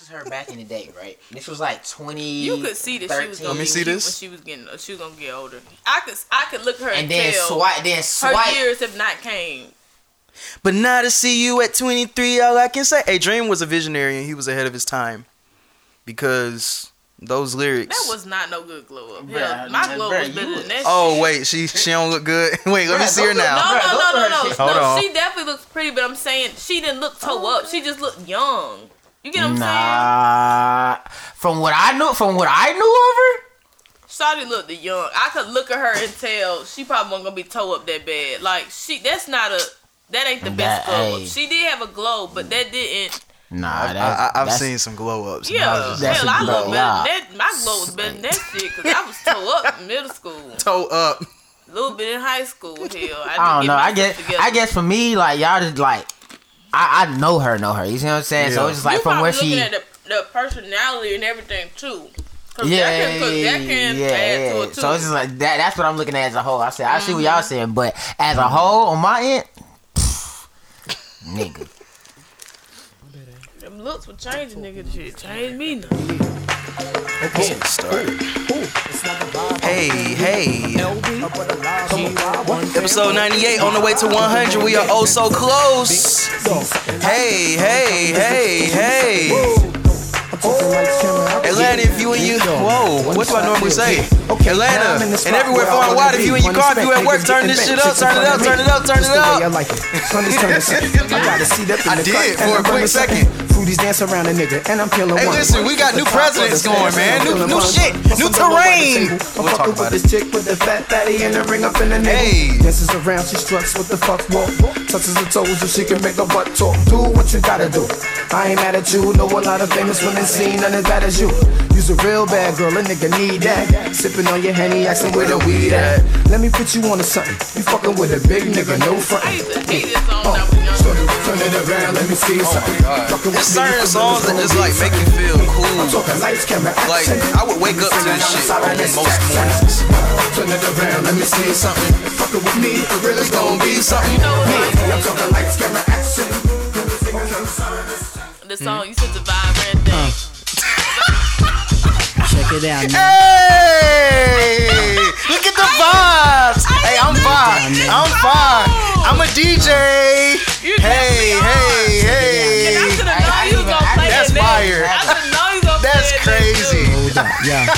this is her back in the day, right? This was like twenty. You could see that she was 13. gonna me see this. when she was getting she was gonna get older. I could I could look her and, and then tell swipe, then her years have not came. But now to see you at 23, all I can say, hey, Dream was a visionary and he was ahead of his time because those lyrics. That was not no good glow up. Bruh, Yeah, my glow bruh, was better than that. Oh shit. wait, she she don't look good. Wait, let me see her now. No, Bruh, no, go no, no, no. Hold no. on. She definitely looks pretty, but I'm saying she didn't look toe up. She just looked young. You get what I'm saying? Nah, from what I knew, from what I knew of her, Shawty looked young. I could look at her and tell she probably wasn't gonna be toe up that bad. Like she, that's not a, that ain't the best That- glow up. hey. She did have a glow, but that didn't. nah, I, that, I, I've that's- seen some glow ups. Yeah, That's hell, I glow look better. up. That my glow was better than that shit because I was toe up in middle school, Toe up. a little bit in high school. Hell, I, I don't didn't know. I guess together. I guess for me, like y'all just like I, I know her, know her. You see what I'm saying? So it's just like you from probably where looking she. at the, the personality and everything too. Cause yeah, that can, cause that can yeah, add yeah. to it too. So it's just like that. That's what I'm looking at as a whole. I said I see what Mm-hmm. y'all saying, but as a whole on my end, nigga. Them looks would change a nigga shit. Change me now. Okay. Hey, hey. Episode 98 on the way to 100. We are oh so close. Hey, hey, hey, hey. Oh, Atlanta, if you and you, whoa, what do I normally say? Okay, Atlanta, and everywhere far and wide, if you in your car, if you at work, turn this shit up, turn it up, turn it up, turn it up. I like it. Turn this, turn this. I got a seat up in the did for and a quick second. Fruities dance around a nigga, and I'm killing Hey, listen, we got new presidents going, man. New, new shit, new terrain. I'm We'll talk fucking about with this chick with the fat fatty and the ring up in the nigga. Hey. Dances around, she struts with the fuck walk. Touches her toes so she can make her butt talk. Do what you gotta do. I ain't mad at you. Know a lot of famous women seen none as bad as you. You's a real bad girl, a nigga need that. Sipping on your henny, asking where the weed at. Let me put you on to something. You fucking with a big nigga, no front. I used to hate this uh, song when I was younger. Turn it around, let me see oh something. Fucking There's certain songs that just like make you feel cool. I'm talking lights, camera, Like. I would wake up to this shit on most mornings. Turn it around, let me see something. Fucking with me, it really Gonna be something. You know what it is? I'm talking lights, camera, action. The hmm? song you said the vibe and thing. Check it out, man. Hey! Look at the vibes! Hey, I'm fine. I'm fine. I'm a DJ. You Hey, definitely hey, hey. And I should I- have known you was gonna I- play That's that next. fire. Up, yeah.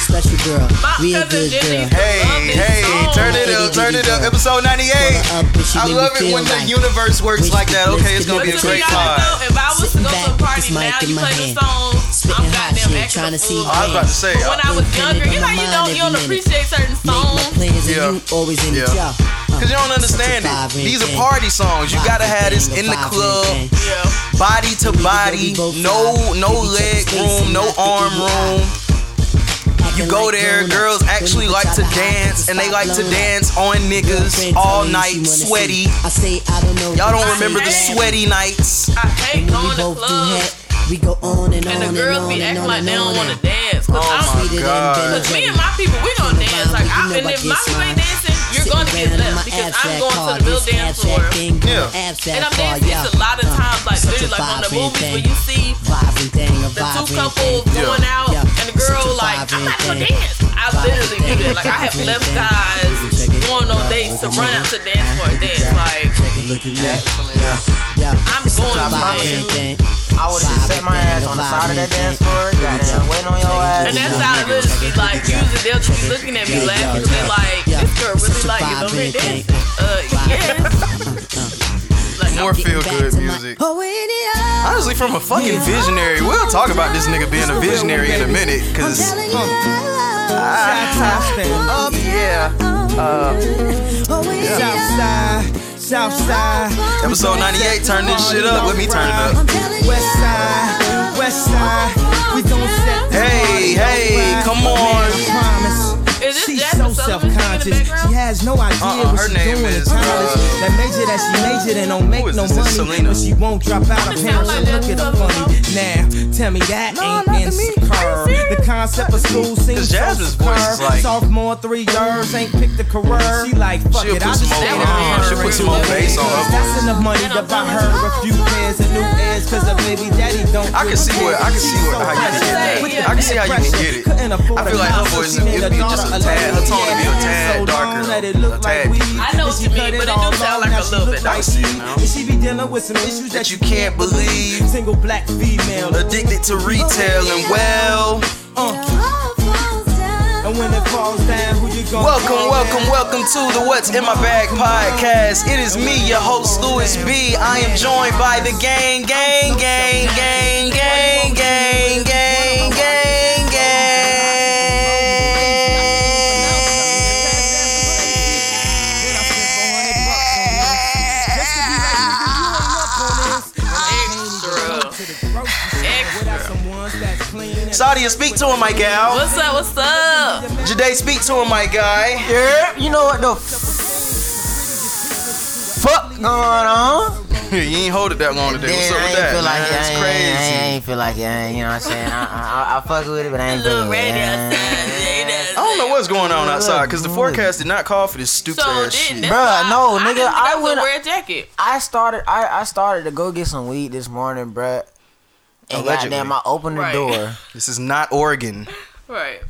Special girl, My real cousin good girl. Hey, this hey, turn it up, turn it up. Episode 98. Up, but she I love it when the universe works like that. Okay, it's gonna be a could To be great honest time. if I was to go to a party now, you play the song, I'm hot goddamn shit, trying to see fool. I was about to say, When I was younger, you know you don't you don't appreciate certain songs. Plans and Yeah. you always in Yeah. the job. Cause you don't understand it. These are party songs. You gotta have this in the club, body to body, no no leg room, no arm room. You go there, girls actually like to dance, and they like to dance on niggas all night, sweaty. I say I don't know. Y'all don't remember the sweaty nights? I hate going to both clubs hat, we go on and on and the girls on be and acting like they don't want to dance. Cause Oh I'm my Sweeter God. Cause me and my people, we gonna dance. Like, I, and if my people ain't dancing, you're gonna get left because I'm going to the real dance floor. Yeah. And I'm dancing it's a lot of times, like literally, like on the movies where you see Vibrant thing, a the two couples thing. going out Yeah. and the girl like, I'm not gonna dance. I literally do that. Like I have left thing. guys going on dates to run out to dance for a dance. Like Look at that. Yeah. I'm going to Vibrant dance. thing. I would have set my ass on the side of that dance floor, goddamn, waiting on your ass. And that's how it literally be like, usually they'll just be looking at me laughing because they're like, this girl really like is over here dancing. Uh, yes. Like, More feel good music. Oh, Honestly, from a fucking visionary, we'll talk about this nigga being a visionary in a minute, cause up, hmm. ah, oh, uh, oh, yeah. Southside, Southside, Episode 98, turn this shit up. Let me turn it up. West Side, West Side. We gon' set Hey, hey, come on. I promise. Is this She's so Sullivan singing in the self-conscious. She has no idea Uh-uh, what her she's name doing is, in college. uh, that major that she majored in don't make no this? This money, Syleena. but she won't drop out. Her It parents sound will like look at her Jazmine funny. Now, tell me that ain't insecure. The concept of school seems so Jazmine's voice is superb. like- Sophomore, three years, ain't picked a career. She like, fuck She'll it, I'll just more, stay uh, down she'll put some more bass on her That's enough money to buy her a few pairs of new ears, cause her baby daddy don't I can see what- I can see what- how you can get it. I can see how you can get it. I feel like her voice would be just a tad- her tone would be a tad darker, a tad I know what you mean, but it do sound like a little bit I see it. And she be dealing with some issues That you can't believe. Single black female. Addicted to retail and well. Uh. And when it falls down, who you gonna Welcome, welcome, welcome to the What's in My Bag podcast. It is me, your host, Louis B. I am joined by the gang, gang, gang, gang, gang, gang, gang, Extra. Sadia, speak to him, my gal. What's up? What's up? Jade, speak to him, my guy. Yeah, you know what the f- fuck going on? you ain't hold it that long today. What's up I with ain't that? feel like man? it. That's I ain't, crazy. I ain't feel like it. I ain't, you know what I'm saying? I, I, I, I fuck with it, but I ain't Little feeling radio it. I don't know what's going on outside because the forecast did not call for this stupid So ass then, shit. that's Bruh, why no, I nigga, didn't think I I would went- wear a jacket. I started I, I started to go get some weed this morning, bruh. And Allegedly. goddamn, I opened the Right. door. This is not Oregon Right.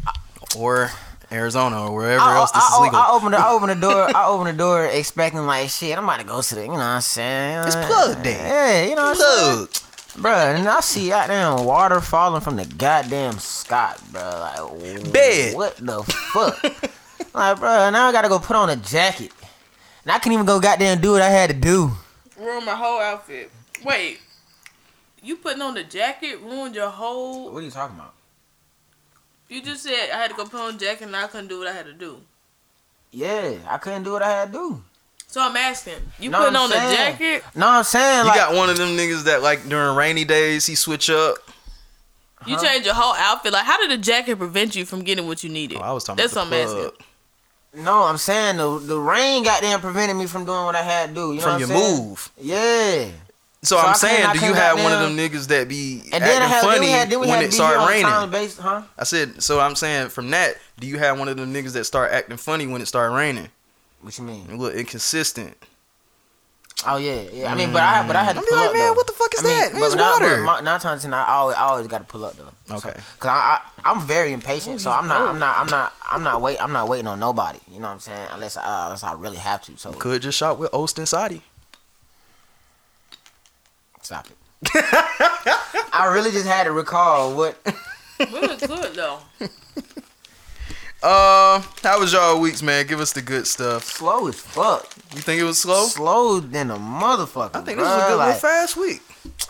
or Arizona or wherever I, else this I, is legal. I, I opened the, I opened the door. I opened the door expecting like shit. I'm about to go to the, you know what I'm saying? It's plug day. Yeah, you know what I'm saying? Look, Bruh, and I see goddamn water falling from the goddamn sky, bruh. Like, Bed. What the fuck? like, bruh, now I gotta go put on a jacket. And I couldn't even go goddamn do what I had to do. Ruin my whole outfit. Wait. You putting on the jacket ruined your whole. What are you talking about? You just said I had to go put on a jacket and I couldn't do what I had to do. Yeah, I couldn't do what I had to do. So I'm asking, you No, putting I'm on the saying- jacket? No, I'm saying you like, got one of them niggas that like during rainy days he switch up. You change your whole outfit. Like, how did the jacket prevent you from getting what you needed? Oh, I was talking That's about what I'm plug. asking. no, I'm saying the the rain goddamn prevented me from doing what I had to do. You know from what your I'm saying? move. Yeah. So, So I'm saying, do you have one of them niggas that be And then I acting had, funny had, when it to be start raining? time base, huh? I said, so I'm saying from that, do you have one of them niggas that start acting funny when it start raining? What you mean? Look inconsistent. Oh yeah, yeah. I mean, but I mm. but I had to I'm pull like, up. man, though. what the fuck is I mean, that? But it's not- but water. my- Nine times ten, I always I always got to pull up though. Okay. Cause I, I I'm very impatient, so I'm not I'm not I'm not I'm not wait I'm not waiting on nobody. You know what I'm saying? Unless I, unless I really have to. So Could just shot with Austin Sadi. Stop it. I really just had to recall what. we Really good though. Uh, how was y'all weeks, man? Give us the good stuff. Slow as fuck. You think it was slow? Slow than a motherfucker. I think this was a bruh. good like, little fast week.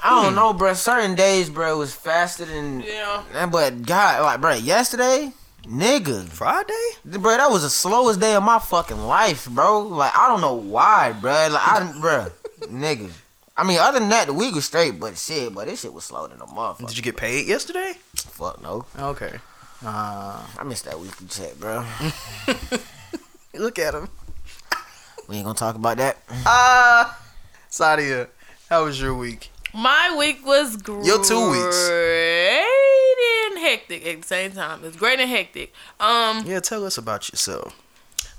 I don't know, bro. Certain days, bro, was faster than. Yeah. Man, But God, like, bro, yesterday, nigga, Friday? bro, that was the slowest day of my fucking life, bro. Like, I don't know why, bro. Like, I, bro, nigga. I mean, other than that, the week was straight, but shit, but this shit was slow than a motherfucker. Did you get paid yesterday? Fuck no. Okay. Uh, I missed that weekly check, bro. look at him. We ain't gonna talk about that. Ah, Sadia, how was your week? My week was great. Your two weeks. Great and hectic at the same time. It's great and hectic. Um, Yeah, tell us about yourself.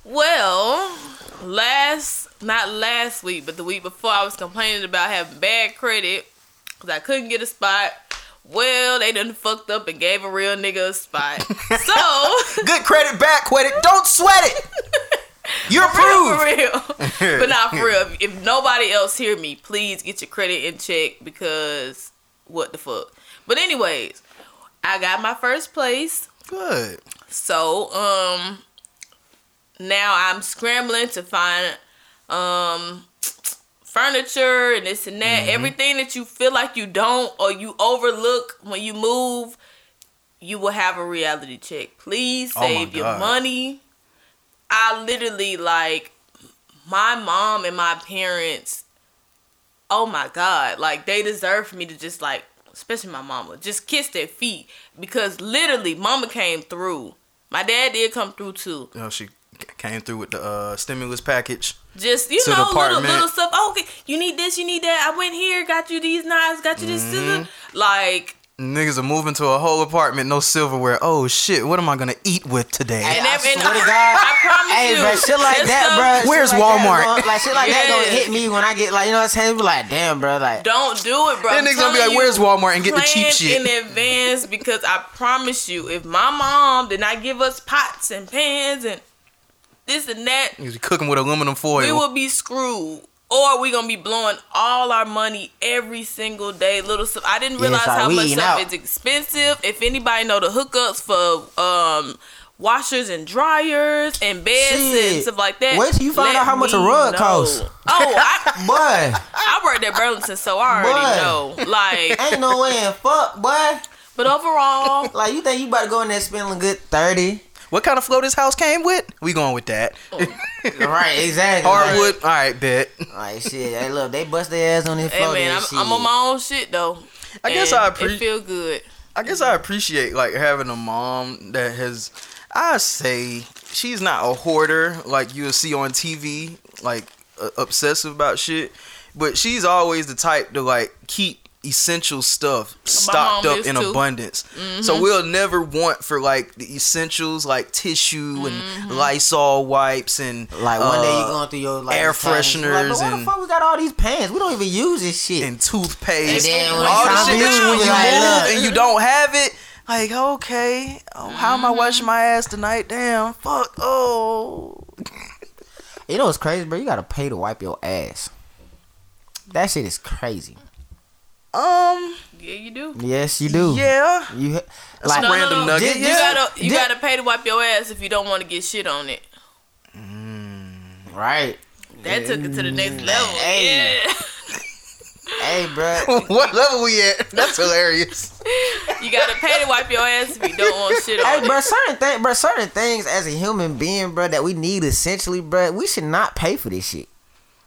Well, last not last week, but the week before, I was complaining about having bad credit because I couldn't get a spot. Well, they done fucked up and gave a real nigga a spot. so Good credit, bad credit. Don't sweat it. You're for approved. real. but not for real. If nobody else hear me, please get your credit in check because what the fuck. But anyways, I got my first place. Good. So, um now I'm scrambling to find um furniture and this and that. Everything that you feel like you don't or you overlook when you move, you will have a reality check. Please Oh save your money. I literally like my mom and my parents. Oh my god, like they deserve for me to just like, especially my mama, just kiss their feet because literally, mama came through. My dad did come through too. Know, she came through with the uh, stimulus package. Just you know, little little stuff. Oh, okay, you need this, you need that. I went here, got you these knives, got you this Mm-hmm. scissor. Like Niggas are moving to a whole apartment, no silverware. Oh shit, what am I gonna eat with today? And, I every- and swear to God. I promise Hey, you, bro, shit like that, stuff- bro. Where's shit like that Walmart? gonna- like shit like that gonna hit me when I get like you know what I'm saying. Be like, damn, bro, like Don't do it, bro. Then niggas gonna be telling like, "Where's Walmart?" and get the cheap shit. in advance because I promise you, if my mom did not give us pots and pans and this and that, Niggas be cooking with aluminum foil. we will be screwed. Or we gonna be blowing all our money every single day. Little stuff. I didn't realize it's how much stuff is expensive. If anybody know the hookups for um washers and dryers and beds and stuff like that. Wait till you find let out how much a rug know. costs. Oh, I, boy, I worked at Burlington, so I already know. Like, ain't no way in fuck, boy. but overall, Like you think you about to go in there spending a good thirty? What kind of flow this house came with? We going with that. Right, exactly. Hardwood. All right, bet. Like, like, shit, hey, look, they bust their ass on this hey floor. man, I'm. I'm on my own shit though. I guess And I appre- It feel good. I guess I appreciate like having a mom that has. I say she's not a hoarder like you'll see on TV, like uh, obsessive about shit. But she's always the type to like keep essential stuff stocked up in too. Mm-hmm. abundance. So we'll never want for like the essentials like tissue Mm-hmm. and Lysol wipes and Like one day you uh, going through your like air this time, like, fresheners why and- the fuck we got all these pans? We don't even use this shit. and toothpaste, And then when all the shit that you you like, move look. and you don't have it. Like okay, oh, how am I washing my ass tonight? Damn, fuck. Oh, You know what's crazy, bro? You gotta pay to wipe your ass. That shit is crazy. Um, Yeah, you do. Yes, you do. yeah. You ha- That's like a random nugget. Just- You just- gotta you just- gotta pay to wipe your ass if you don't want to get shit on it. right. That took it to the next level. Hey. Yeah. Hey, bro. what level we at? That's hilarious. You gotta pay to wipe your ass if you don't want shit on Hey, it. bro, certain things, bro, certain things as a human being, bro, that we need essentially, bro, we should not pay for this shit.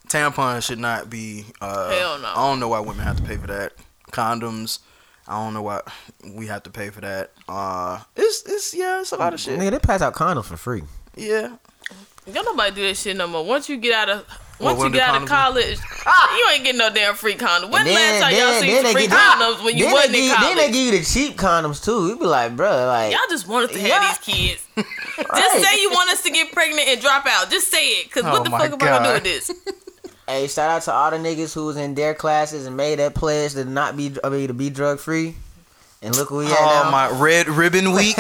Tampons should not be. Uh, Hell no. I don't know why women have to pay for that. Condoms. I don't know why we have to pay for that. Uh, it's it's yeah, it's a lot of shit. Nigga, they pass out condoms for free. Yeah. Y'all don't nobody do that shit no more. Once you get out of once when you get out of condoms- college, you ain't getting no damn free condom. When the last time y'all seen some free give- condoms when you then wasn't they in college? Then they give you the cheap condoms too. You be like, bro, like, Y'all just want us to have Yeah. these kids. Just say you want us to get pregnant and drop out. Just say it. Cause Oh what the my fuck am I gonna do with this? hey, shout out to all the niggas who was in their classes and made that pledge to not be, I mean, to be drug free. And look who we at Oh now. my red ribbon week.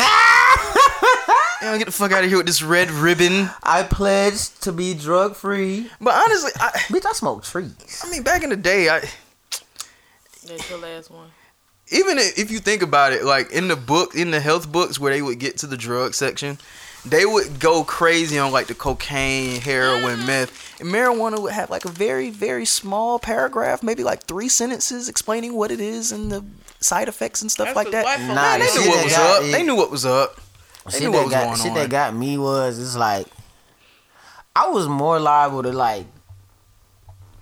Yeah, get the fuck out of here with this red ribbon. I pledged to be drug free. But honestly, I, Bitch, I smoke trees. I mean, back in the day, I That's your last one. even if you think about it, like in the book, in the health books where they would get to the drug section, they would go crazy on like the cocaine, heroin, meth, and marijuana would have like a very, very small paragraph, maybe like three sentences explaining what it is and the side effects and stuff That's like that. Nah, Man, they knew what was got up. me- They knew what was up. They shit knew what was got going shit on. that got me was it's like I was more liable to like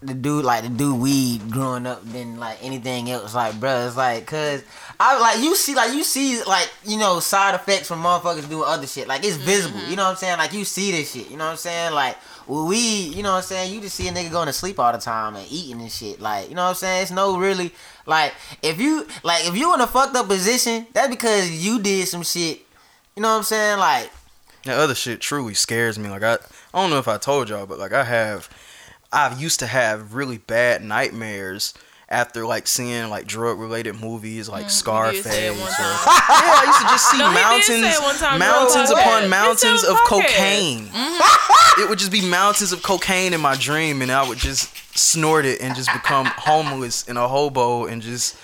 the dude like the do weed growing up than like anything else. Like, bruh, it's like cause I like you see like you see like you know side effects from motherfuckers doing other shit. Like it's visible. Mm-hmm. You know what I'm saying? Like you see this shit. You know what I'm saying? Like with weed, you know what I'm saying? You just see a nigga going to sleep all the time and eating and shit. Like, you know what I'm saying? It's no really like if you like if you in a fucked up position, that's because you did some shit. You know what I'm saying? Like That other shit truly scares me. Like I, I don't know if I told y'all, but like I have, I've used to have really bad nightmares after like seeing like drug related movies like Scarface. Mm, one or- yeah, I used to just see No, mountains, say it one time, mountains bro. upon mountains of on the podcast. cocaine. It would just be mountains of cocaine in my dream, and I would just snort it and just become homeless in a hobo and just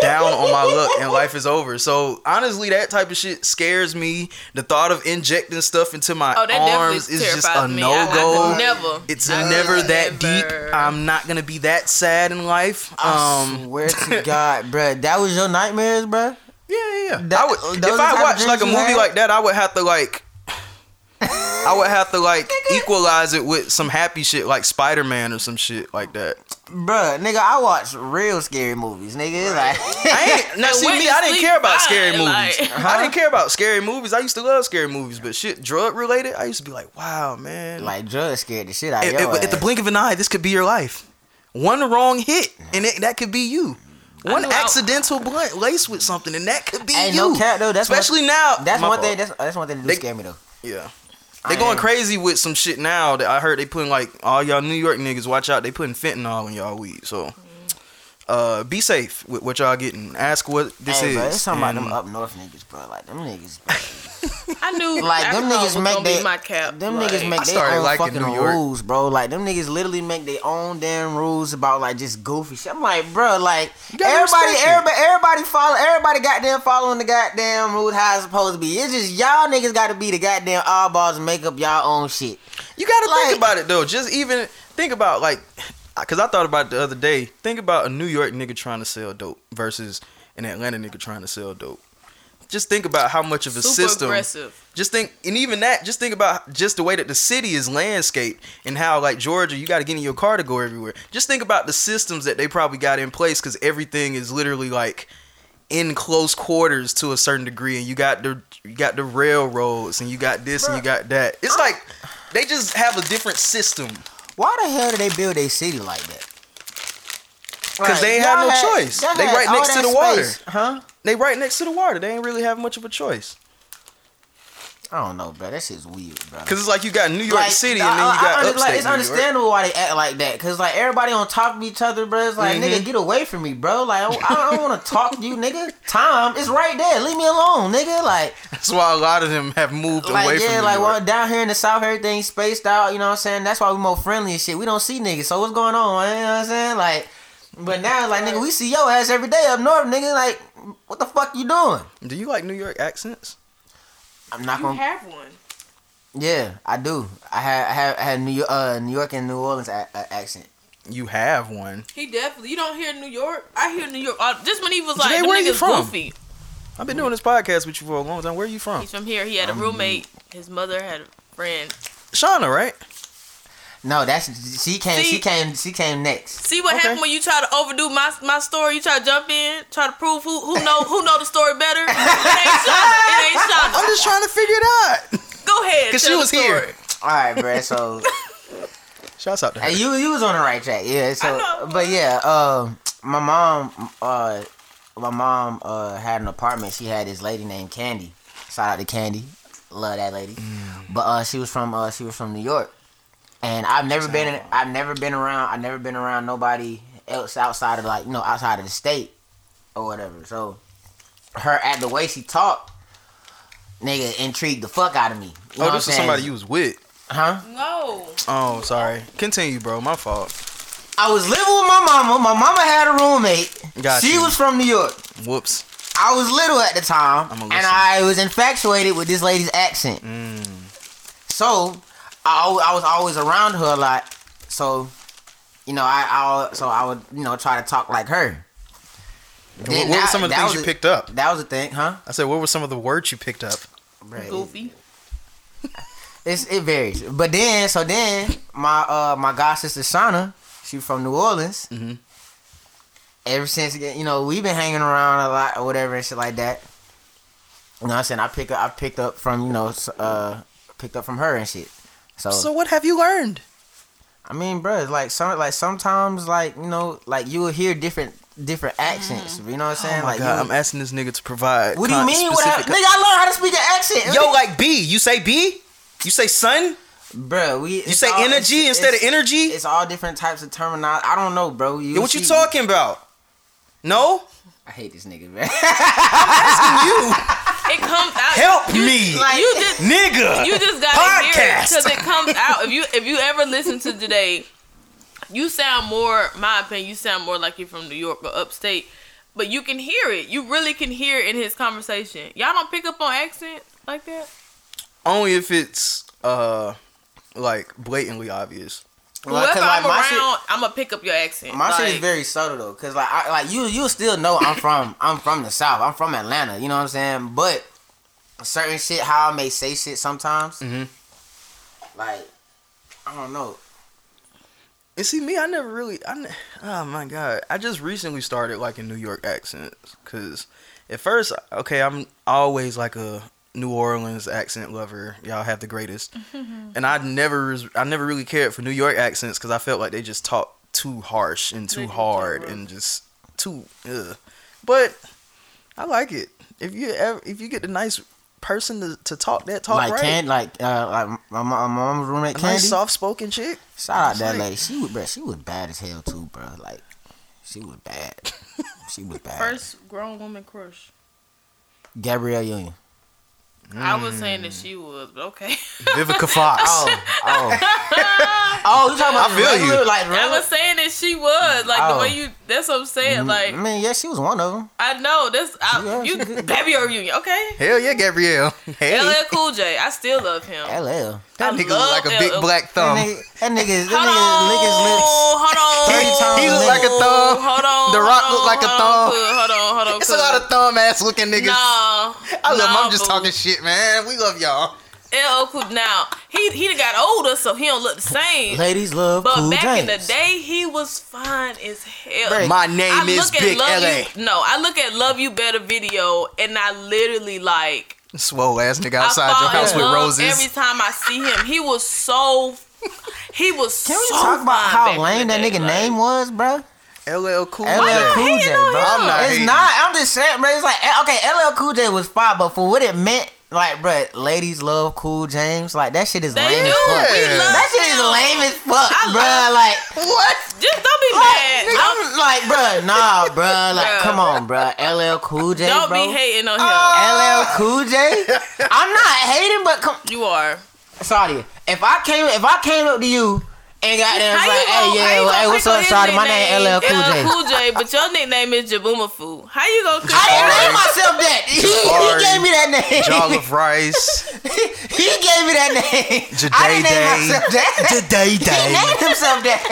down on my luck and life is over. So honestly, that type of shit scares me. The thought of injecting stuff into my Oh, arms is just a no I- I go. never. It's I never that never. deep. I'm not gonna be that sad in life. I Um, swear to God, bruh, that was your nightmares, bruh. yeah, yeah. yeah. That- I would, if I of watched like a movie had? like that, I would have to like. I would have to like equalize it with some happy shit like Spider Man or some shit like that. Bruh, nigga, I watch real scary movies, nigga. Like, I ain't now And see me. I didn't care about fine, scary movies. like- I didn't care about scary movies. I used to love scary movies, but shit, drug related, I used to be like, wow, man. like drugs scared the shit out of at, your at- at the blink of an eye, this could be your life. One wrong hit, and it, that could be you. One knew I- accidental blunt laced with something, and that could be Hey, you. no cap though. That's Especially one, now. That's My one fault. thing. That's that's one thing that do They- scare me though. Yeah. They going crazy with some shit now that I heard they putting like all y'all New York niggas watch out they putting fentanyl in y'all weed so uh be safe with what y'all getting ask what this hey, is bro, it's something about them up north niggas, bro. Like them niggas, bro. I knew like them niggas make gonna they, my cap. them like, niggas make their own fucking New York. rules, bro. Like them niggas literally make their own damn rules about like just goofy shit. I'm like, bro, like everybody, everybody, everybody follow, everybody goddamn following the goddamn rules how it's supposed to be. It's just y'all niggas got to be the goddamn oddballs and make up y'all own shit. You gotta Like- think about it though. Just even think about like, cause I thought about it the other day. Think about a New York nigga trying to sell dope versus an Atlanta nigga trying to sell dope. Just think about how much of a super system. aggressive. Just think, and even that. Just think about just the way that the city is landscaped and how like Georgia, you got to get in your car to go everywhere. Just think about the systems that they probably got in place because everything is literally like in close quarters to a certain degree, and you got the you got the railroads and you got this and you got that. It's like they just have a different system. Why the hell did they build a city like that? Because they ain't have no had- choice. They right next to the water. huh? They right next to the water. They ain't really have much of a choice. I don't know, bro. That shit's weird, bro. Cause it's like you got New York City and then you I- I got under- upstate like, it's New York. understandable why they act like that, cause like everybody on top of each other, bro. It's like Mhm. nigga, get away from me, bro. Like I don't, I don't want to talk to you, nigga. Time is right there. Leave me alone, nigga. Like, That's why a lot of them have moved away like from yeah, New like York. well down here in the south, everything's spaced out. You know what I'm saying? That's why we're more friendly and shit. We don't see niggas. So what's going on? You know what I'm saying? Like, but now like nigga, we see your ass every day up north, nigga. Like, what the fuck you doing? Do you like New York accents? I'm not You gonna. have one. Yeah, I do. I had I had, I had New York, uh, New York and New Orleans a- a- accent. You have one. He definitely. You don't hear New York. I hear New York. Uh, just when he was like, them where you from? goofy. I've been doing this podcast with you for a long time. Where are you from? He's from here. He had a roommate. His mother had a friend. Shauna, right? No, that's she came. See- she came. She came next. See what Okay. happened when you try to overdo my my story? You try to jump in, try to prove who who know who know the story better. It ain't Shauna. It ain't Shauna. I'm just trying to figure it out. Go ahead. 'Cause tell she the was here. All right, bro. So Shouts out to her. hey, you you was on the right track. Yeah. So, I know. but yeah, um, my mom, uh, my mom, uh, had an apartment. She had this lady named Candy. Shout out to Candy. Love that lady. Mm. But uh, she was from uh, she was from New York, and I've never been in, I've never been around. I've never been around nobody else outside of like you know outside of the state or whatever. So her at the way she talked, nigga, intrigued the fuck out of me. You oh, what this is saying? somebody you was with. huh? No. Oh, sorry. Continue, bro. My fault. I was living with my mama. My mama had a roommate. Got she you. was from New York. Whoops. I was little at the time, I'ma and. I was infatuated with this lady's accent. Mm. So I, al- I was always around her a lot. So you know, I, I so I would you know try to talk like her. What, Then what were that- some of the things you a- picked up? That was the thing, huh? I said, what were some of the words you picked up? Right. Goofy. It's, it varies, but then so then my uh my god sister Shauna, she from New Orleans. Mhm. Ever since you know we've been hanging around a lot or whatever and shit like that. You know what I'm saying? I pick up I picked up from you know uh picked up from her and shit. So, So what have you learned? I mean, bro, like some like sometimes like you know like you will hear different different mm-hmm. accents. You know what I'm oh saying? Oh my like God, you- I'm asking this nigga to provide. what do you con- mean? What I, nigga, I learned how to speak an accent. Yo, like B. You say B? You say son? bro, we You say energy instead of energy? It's all different types of terminology. I don't know, bro. You Yo, what you talking about? No? I hate this nigga, man. I'm Asking you It comes out. help you, me, like- You just nigga. you just gotta hear it Podcast. because it comes out. If you if you ever listen to today, you sound more. My opinion, you sound more like you're from New York or upstate. But you can hear it. You really can hear it in his conversation. Y'all don't pick up on accent like that. Only if it's uh like blatantly obvious. Well, Whoever 'cause, like, I'm my around, shit- I'm gonna pick up your accent. My shit is very subtle though, cause like I like you you still know I'm from I'm from the south. I'm from Atlanta. You know what I'm saying? But certain shit, how I may say shit sometimes, Mhm. like I don't know. And see me, I never really. I ne- oh my god, I just recently started liking New York accents because at first, okay, I'm always like a New Orleans accent lover. Y'all have the greatest, and I never, I never really cared for New York accents because I felt like they just talk too harsh and too do hard and just too. Ugh. But I like it. If you ever, if you get the nice person to, to talk that talk like right, can like uh like my, my mom's roommate a Candy. nice soft spoken chick. Shout out that lady. She was bro. She was bad as hell too, bro. Like she was bad. she was bad. First grown woman crush. Gabrielle Union. I was saying that hmm. she was, but okay. Vivica Fox. Oh, oh, oh! You talking about I feel regular, you. like I was saying that she was like Oh. the way you. That's what I'm saying. Mm, like I mean, yeah, she was one of them. I know that's I, Yeah, you. she good. Reunion, okay? Hell yeah, Gabrielle. Hey, LL Cool J, I still love him. LL. that I nigga look like a big LL. black That nigga, that nigga, that Hold nigga on, lick his lips. hold on. Thirty He a look like a minute. thumb. Hold on. The Rock on, look like a hold thumb. Hold on, hold on. It's a lot of thumb ass looking niggas. No, I love. 'em. nah, I'm just boo. talking shit, man. We love y'all. LL Cool. Now he he done got older, so he don't look the same. Ladies love But cool back in the day, he was fine as hell. Bruh, My name I is look at Big Love LA. You, no, I look at Love You Better video, and I literally like Swole ass nigga outside your house with roses. Every time I see him, he was so. He was Can we so talk about how lame the that day, nigga like- name was, bro? LL Cool LL Cool J, bro. I'm not It's hating. not. I'm just saying, bro. It's like eh, okay, LL Cool J was fine, but for what it meant, like, bro, ladies love Cool James. Like that shit is They lame do. as fuck. We love That shit is lame as fuck, I bro. love- Like, What? Just don't be like, mad. I'm like, bro, nah, bro. Like, come on, bro. LL Cool J, don't bro. be hating on him. LL Cool J. I'm not hating, but come, you are. Saudi. If I came, if I came up to you and got there, How you like, gonna, hey, yeah, well, hey, what's up, his Saudi? My name nickname? LL Cool J. Cool J, but your nickname is Jaboomafoo. How you gonna? click I didn't name myself that. He, he gave me that name. Jollof rice. he gave me that name. I didn't name Day. myself that. Jaday He named himself that.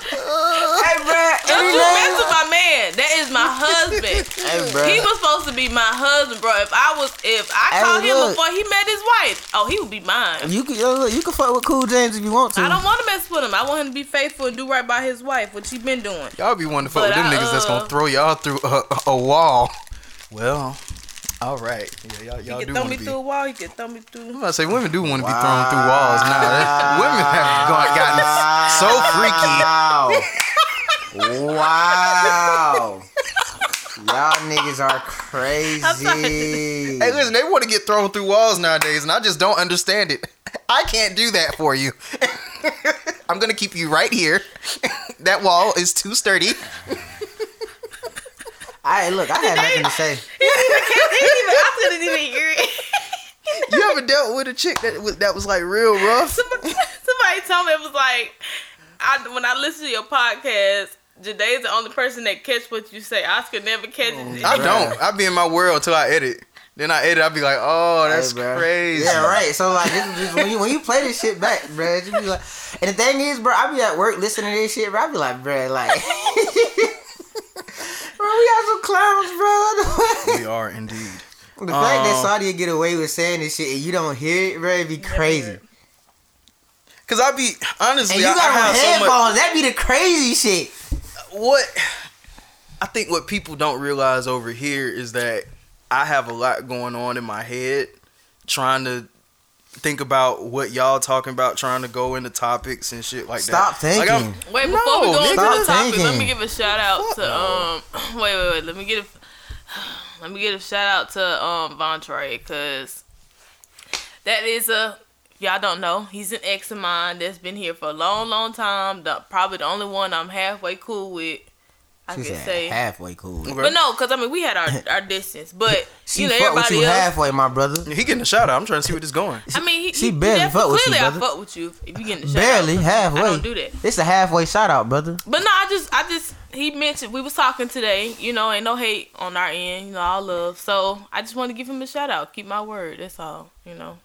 hey, bro. Don't you mess with my man. That is my husband. Hey, bro. He was supposed to be my husband, bro. If I was, if I Hey, called him look. before he met his wife, oh, he would be mine. You can, yo, look, you can fuck with Cool James if you want to. I don't want to mess with him. I want him to be faithful and do right by his wife, which he been doing. Y'all be wanting to fuck But with them I, niggas that's uh, gonna throw y'all through a, a wall. Well, all right. Yeah, y'all, He y'all can do throw me be. through a wall. You can throw me through. I'm through. about to say women do want to be thrown through walls now. That- women have gone, gotten so freaky. Wow. wow. Y'all niggas are crazy. Hey, listen, they want to get thrown through walls nowadays, and I just don't understand it. I can't do that for you. I'm gonna keep you right here. that wall is too sturdy. I look, I had nothing to say. I couldn't even hear it. You ever dealt with a chick that was, that was like real rough? Somebody told me it was like, I, when I listen to your podcast, Jadae's the only person that catch what you say. Oscar never catches it. I don't. I be in my world till I edit. Then I edit. I be like, oh, that's Hey, crazy. Yeah, right. So like, this is just when you when you play this shit back, bruh, you be like, and the thing is, bro, I be at work listening to this shit, bro. I be like, bruh, like, bro, we got some clowns, bro. We are indeed. the fact that Um, Saudi get away with saying this shit and you don't hear it, bro, it'd be crazy. Cause I be honestly, And you I, I got on have so much. headphones. That be the crazy shit. What I think what people don't realize over here is that I have a lot going on in my head trying to think about what y'all talking about, trying to go into topics and shit like Stop that. Like, I'm- thinking. Wait, before we go into the Stop topic, let me give a shout out Fuck to no. um. Wait, wait, wait. Let me get a. Let me get a shout out to um Vontre because that is a y'all don't know he's an ex of mine that's been here for a long, long time. The, probably the only one I'm halfway cool with. I She can said say. halfway cool. But no, because I mean we had our, our distance, but She you know fuck with everybody you else. halfway, my brother. he getting a shout out. I'm trying to see where this going. I mean, he, She he barely def- fuck with you, clearly I brother. fuck with you if you getting the shout out. Barely out. halfway. I don't do that. It's a halfway shout out, brother. But no, I just, I just, he mentioned we was talking today. You know, ain't no hate on our end. You know, all love. So I just want to give him a shout out. Keep my word. That's all. You know.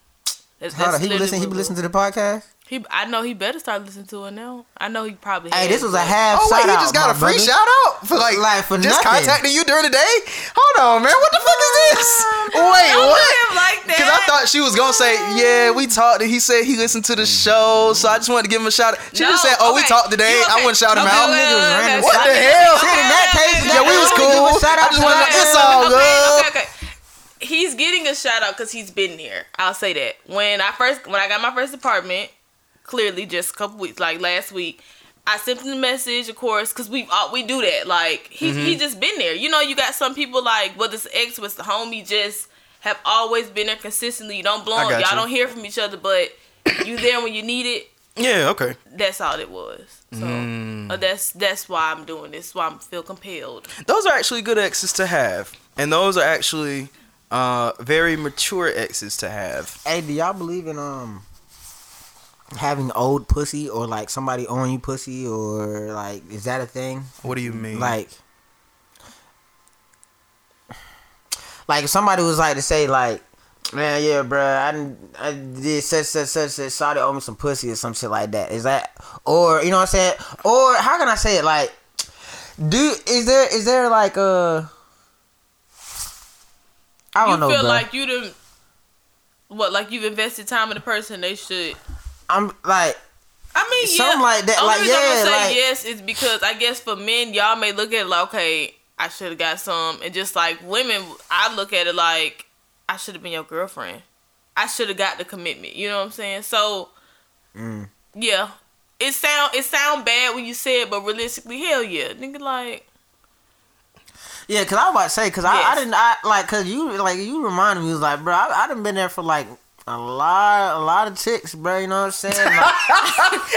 That's, Hold on, that's he be literally listening. He what be listening to the podcast. He, I know he better start listening to it now. I know he probably. Hey, has, this was a but- half Oh wait, he just got a free brother. shout out for like, Like, for just nothing. contacting you during the day. Hold on, man. What the fuck is this? Wait, Don't what? look at him like. Because I thought she was gonna say, yeah, we talked. And He said he listened to the mm-hmm. show, so I just wanted to give him a shout out. She No, just said, oh, we talked today. You I want wouldn't shout him Okay, out. okay, Niggas okay. What the hell? okay, Shit, in that case, Yeah, we was cool. shout out I just to to it's all okay, good. He's getting a shout out because he's been there. I'll say that. When I first, when I got my first apartment, clearly just a couple weeks, like last week, I sent him a message, of course, because we uh, we do that. Like he Mm-hmm. he just been there. You know, you got some people like whether it's ex, whether it's the homie, just have always been there consistently. You don't blow up. Y'all you. don't hear from each other, but you there when you need it. Yeah, okay. That's all it was. So Mm. uh, that's that's why I'm doing this. Why I feel compelled. Those are actually good exes to have, and those are actually uh, very mature exes to have. Hey, do y'all believe in um having old pussy or like somebody on you pussy or like is that a thing? What do you mean? Like like if somebody was like to say like Man, yeah, bruh, I, I did such, such, such, such, Shawty owe me some pussy or some shit like that. Is that, or, you know what I'm saying? Or, how can I say it? Like, do, is there, is there like, uh, I don't you know, feel bruh. like you done what? Like you've invested time in the person. They should. I'm like, I mean, yeah Something yeah. like that, Only like, reason I'm yeah, gonna say like- yes is because I guess for men, y'all may look at it like, okay, I should have got some, and just like women, I look at it like I should have been your girlfriend. I should have got the commitment. You know what I'm saying? So, Mm. yeah, it sound it sound bad when you say it, but realistically, hell yeah, nigga, like Yeah, cause I was about to say, cause I, I didn't, I like, cause you, like, you reminded me, was like, bro, I, I done been there for like a lot, a lot of chicks, bro. You know what I'm saying? Like,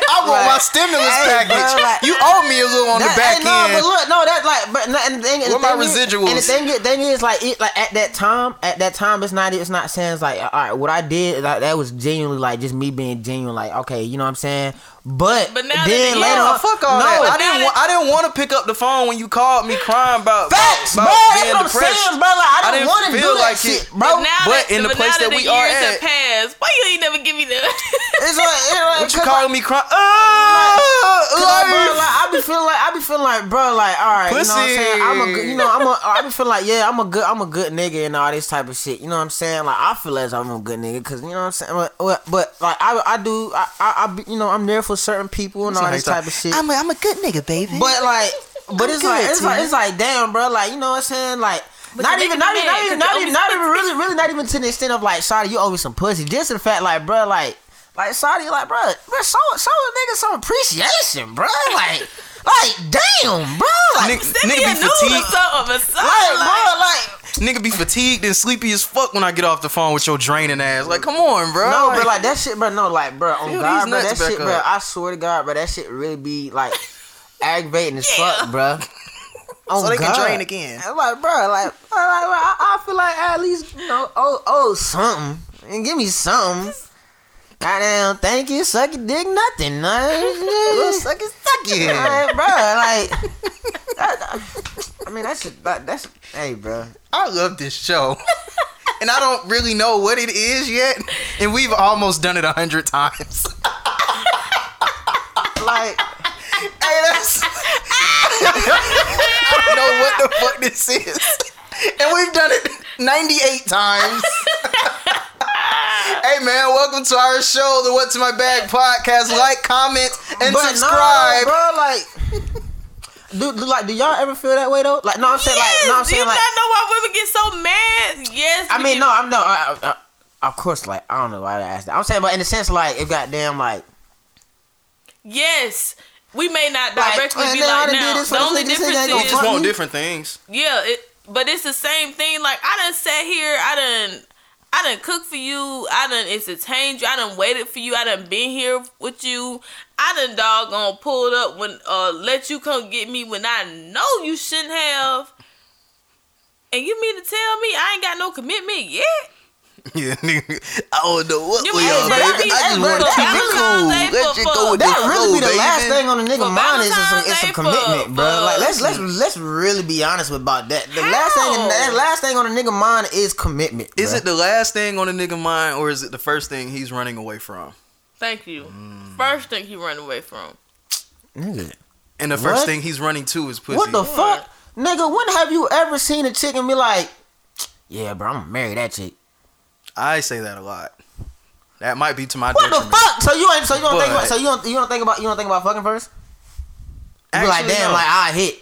I want my stimulus hey, package. bro, like- you owe me a little on the back hey, no, end. but look, no, that's like, but no, and the thing, and What the my thing is- residuals? and the thing, is- thing is, like, it, like at that time, at that time, it's not, it's not saying it's like, all right, what I did, like, that was genuinely like just me being genuine, like, okay, you know what I'm saying? But, But now then the- later Yeah, fuck all no, that. I didn't. wa- I didn't want to pick up the phone when you called me crying about Facts, about, bro. about That's what I'm saying, bro. Like, I I didn't want to do feel that like shit, it. bro. now but that, in the but place now that we are at- passed, why you ain't never give me the? It's like, it's like What you calling me crying? Cause uh, like, bro, Oh, like, I be feeling like I be feeling like, bro, like, all right, you know what I'm saying? I'm a, good, you know, I'm a, I be feeling like, yeah, I'm a good, I'm a good nigga and all this type of shit. You know what I'm saying? Like, I feel as I'm a good nigga, cause you know what I'm saying. But, but, but, like, I, I do, I, I, I be, you know, I'm there for certain people and all this type of shit. I'm a, I'm a good nigga, baby. But like, but it's good, like, it's like, it's like, damn, bro, like, you know what I'm saying? Like. But not even, not even, not mad even, 'cause not even, not even, really, really, not even to the extent of like, sorry, you owe me some pussy. Just the fact, like, bro, like, like, sorry, like, bro, bro, show, show a nigga some appreciation, bro. Like, like, damn, bro, like, Nigga- Send me nigga a be noodle or fatigued. something, or something. like, like- bro, like, Nigga be fatigued and sleepy as fuck when I get off the phone with your draining ass. Like, come on, bro. no, but like that shit, bro, no, like, bro, on God, bro, that nuts back shit, bro. I swear to God, bro, that shit really be like aggravating as fuck, bro. On So they can God. drain again. I'm like, bro, like, like, like, I, I feel like at least, you know, oh, oh, something, and give me something. Goddamn, thank you, suck your dick, nothing, no, suck it, suck it. Like, bro, like, that- I mean, that's that, that's, hey, bro, I love this show. and I don't really know what it is yet. And we've almost done it a hundred times. like, Hey, that's. I don't know what the fuck this is. And we've done it 98 times. Hey, man, welcome to our show, the What's to My Bag podcast. Like, comment, and but subscribe. no, bro, like. Do, do like do y'all ever feel that way though? Like no, I'm saying Yes, like no, I'm do saying you like not know why women get so mad? Yes. I mean get- no, I'm no, I, I, I, of course like I don't know why I asked that. I'm saying, but in a sense like it got damn like Yes. We may not directly man, be man, I like now. this for The only nigga, this nigga difference ain't gonna is, fuck want different things. yeah, it, but it's the same thing. Like I done sat here, I done, I done cooked for you, I done entertained you, I done waited for you, I done been here with you, I done doggone pulled up when, uh, let you come get me when I know you shouldn't have. And you mean to tell me I ain't got no commitment yet? Yeah, nigga. I don't know what You we mean- are, baby. that- I just want to keep it Valentine's cool. Let for- you go with that the really flow, be the baby. last thing on a nigga For mind is some, Valentine's is some Day for- commitment, bro. Like let's let's let's really be honest about that. The last thing How? that last thing on a nigga mind is commitment. Is bruh. it the last thing on a nigga mind, or is it the first thing he's running away from? Thank you. Mm. First thing he run away from. nigga? And the first What? thing he's running to is pussy. What the fuck, nigga? When have you ever seen a chick and be like, yeah, bro, I'm gonna marry that chick? I say that a lot. That might be to my What the detriment. fuck? So you ain't so you don't think about so you don't you don't think about you don't think about fucking first? You be like, Actually, damn, no. like I hit.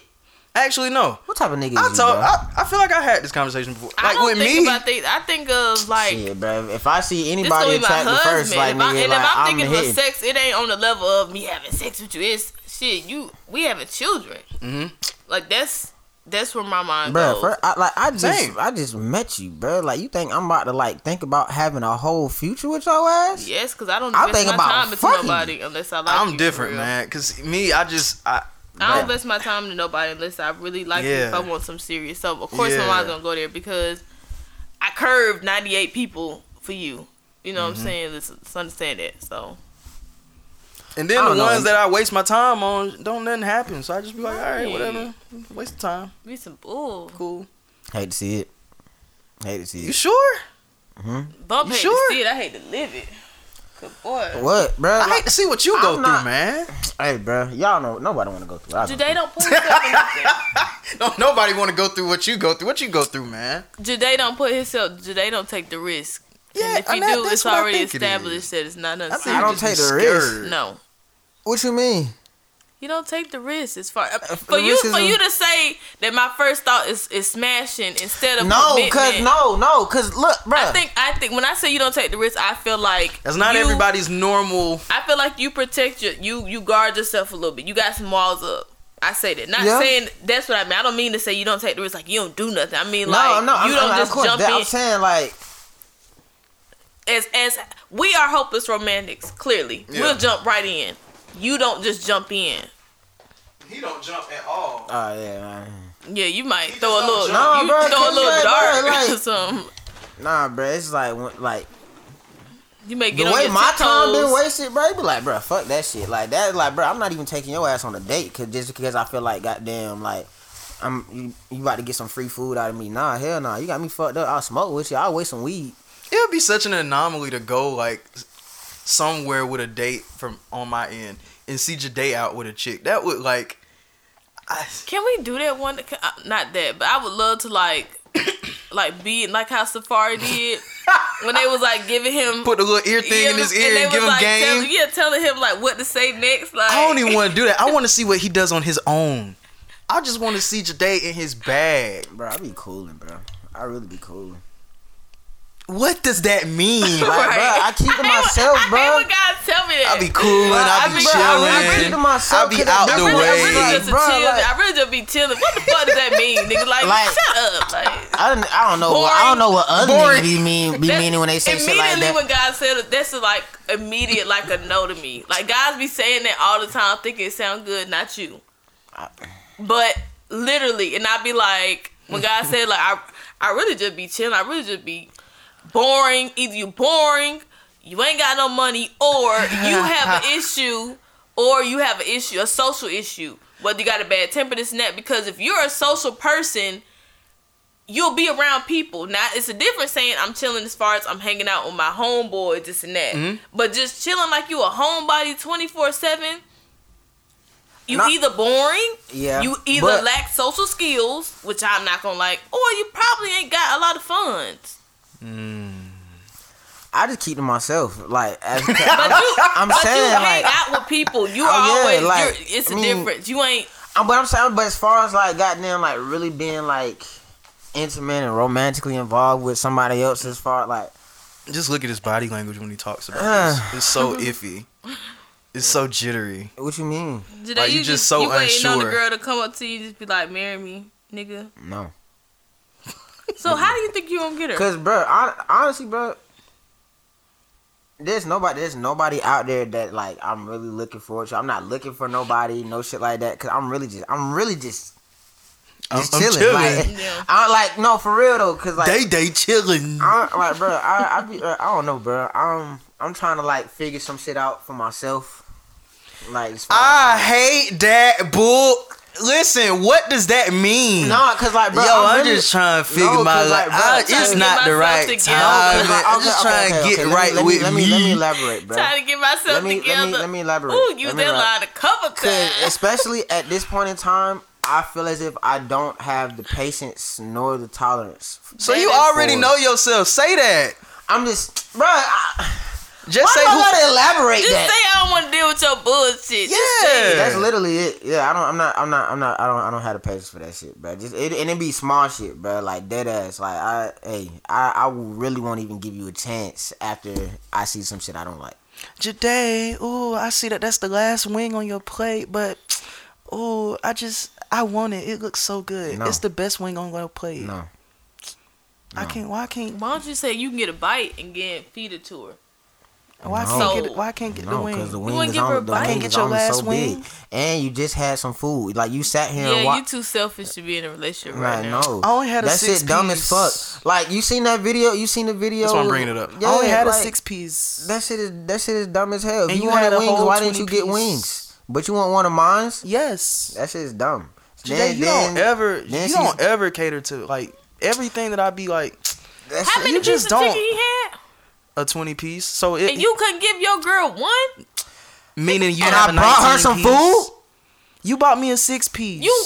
Actually, no. What type of nigga I you, told. I, I feel like I had this conversation before. I Like don't with think me, about things. I think of like Shit, bro. If I see this gonna anybody be my husband. first, like if I, nigga, and like if I'm I'm thinking hitting. of sex, it ain't on the level of me having sex with you. It's shit, you we having children. Mm-hmm. Like that's that's where my mind Bro, goes. for, I, like I just Same. I just met you, bro. Like you think I'm about to like think about having a whole future with your ass? yes, because I don't I'm invest my about time into nobody unless I like. I'm for different, man. Cause me, I just I I don't invest my time to nobody unless I really like you. If Yeah. I want some serious stuff, of course my Yeah. mind's gonna go there because I curved 98 people for you. You know what Mm-hmm. I'm saying? Let's, let's understand that. So and then the don't know. ones that I waste my time on don't nothing happen. So I just be like, all right, Right. whatever, waste of time, be some bull. cool. Hate to see it. Hate to see it. You it. sure? Mm-hmm. Bump You hate sure? to see it. I hate to live it. Good boy. What, bro? I hate to see what you go I'm through, not- man. Hey, bro, y'all know nobody want to go through. I go Jade don't put himself Don't nobody want to go through what you go through. What you go through, man? they don't put himself. they don't take the risk. Yeah, and if you and that- do, it's already think it established that it's not nothing I think I you don't take the risk. No, What you mean? you don't take the risk. As far uh, uh, the for you, for you to say that my first thought is is smashing instead of No, commitment. cause no, no, cause look, bro. I think I think when I say you don't take the risk, I feel like That's not you- everybody's normal. I feel like you protect your you you guard yourself a little bit. You got some walls up. I say that. Not Yeah. saying that's what I mean. I don't mean to say you don't take the risk like you don't do nothing. I mean no, like no, you I'm, don't I'm, just of course, jump that, in. I'm saying like, as as we are hopeless romantics. Clearly, Yeah. we'll jump right in. You don't just jump in. He don't jump at all. oh yeah, man. Yeah, you might He throw a little. jump. No, you bro, throw a little like, bro, dart like- or something. nah, bro. It's like, like You may the get on way your my time been wasted, bro. it Be like, bro, fuck that shit. Like that, like, bro. I'm not even taking your ass on a date, cause just because I feel like, goddamn, like. I'm you, you about to get some free food out of me? Nah, hell nah. You got me fucked up. I'll smoke with you. I'll waste some weed. It would be such an anomaly to go like somewhere with a date from on my end and see Jade out with a chick. That would like. I, Can we do that one? uh, Not that, but I would love to like, like be like how Safari did when they was like giving him put the little ear thing in his ear they and, give was, him like, game. Telling, yeah, telling him like what to say next. Like I don't even want to do that. I want to see what he does on his own. I just want to see Jade in his bag. Bro, I be cooling, bro. I really be cooling. What does that mean? Like, bro, I keep to myself, I bro. when guys tell me that. I be cooling. I be I be- Bro, I really keep to myself. I be out that- the I really, I way. really just a Bro, chill. like- I really just be chilling. What the fuck does that mean, nigga? Like, Like- shut up. Like, I don't, I don't know. What, I don't know what other Boring. niggas be mean be That's- meaning when they say shit like immediately that. when guys say that, that's like immediate like a no to me. Like guys be saying that all the time, thinking it sound good, not you. But literally, and I be like, when God said like, I, I really just be chilling. I really just be boring. Either you're boring, you ain't got no money, or you have an issue, or you have an issue, a social issue. Whether you got a bad temper, this and that. Because if you're a social person, you'll be around people. Now it's a difference saying I'm chilling as far as I'm hanging out with my homeboy, this and that. Mm-hmm. But just chilling like you a homebody twenty four seven. You Not- either boring, Yeah, you either but- lack social skills, which I'm not gonna like, or you probably ain't got a lot of funds. I just keep to myself. Like, as, But you, I'm but saying, you hang like- out with people. You Oh, are yeah, always. like, you're, it's a I mean- difference. You ain't. I'm, but I'm saying, but as far as like, goddamn, like really being like intimate and romantically involved with somebody else, as far like, Just look at his body language when he talks about Uh. this. It's so iffy. It's so jittery. what you mean? Today Like, you you just so you waiting on the unsure. girl to come up to you, and just be like, "Marry me, nigga." No, So how do you think you gonna get her? cause bro, hon- honestly, bro, there's nobody, there's nobody out there that like I'm really looking for. to. I'm not looking for nobody, no shit like that. Cause I'm really just, I'm really just. I'm, Just I'm chilling, chilling. like Yeah. I like no for real though, cause like they day chilling. I'm like, bro. I I, be, uh, I don't know, bro. I'm I'm trying to like figure some shit out for myself. Like, I as, hate that book. Listen, what does that mean? nah, cause like, bro, Yo, I'm, really- just trying to figure No, my 'cause, life. like, bro, I- it's not the right myself time. together. No, 'cause, I'm just okay, trying okay, to get okay, right let me, with let me. me, Let me elaborate, bro. Trying to get myself Let me together. let me let me elaborate. Ooh, use Let me that elab- line a Cause especially at this point in time, I feel as if I don't have the patience nor the tolerance. So you already know yourself. Say that. I'm just, bro. I, Just why say do I who. gotta elaborate Just that? say I don't want to deal with your bullshit. Just Yeah. say it. That's literally it. Yeah, I don't. I'm not. I'm not. I'm not. I don't. I don't have the patience for that shit, bro. Just it, and it be small shit, bro. Like dead ass. Like I, hey, I, I really won't even give you a chance after I see some shit I don't like. Jade, ooh, I see that that's the last wing on your plate, but oh, I just I want it. It looks so good. No. It's the best wing on well plate. No. I can't. Why I can't? Why don't you say you can get a bite and get feed it to her? Why No. can't get it? Why can't get the No, wing? because the wanna wing is give her a on the bite? wing Get is your only last so wing? big, and you just had some food. Like you sat here and Yeah, you too selfish to be in a relationship right, Right, now. no. I only had a that six shit dumb as fuck. Like you seen that video? You seen the video? That's why I'm bringing it up. Yeah, I only had a six piece. That shit is that shit is dumb as hell. If And you, you wanted had wings, why didn't you 20 get wings? But you want one of mine's? yes. That shit is dumb. Today, you don't ever. then You don't ever cater to like everything that I be like How many You pieces just of chicken don't. he had? A twenty piece. So it And you couldn't give your girl one? meaning you and have I a brought her some piece. food. You bought me a six piece. You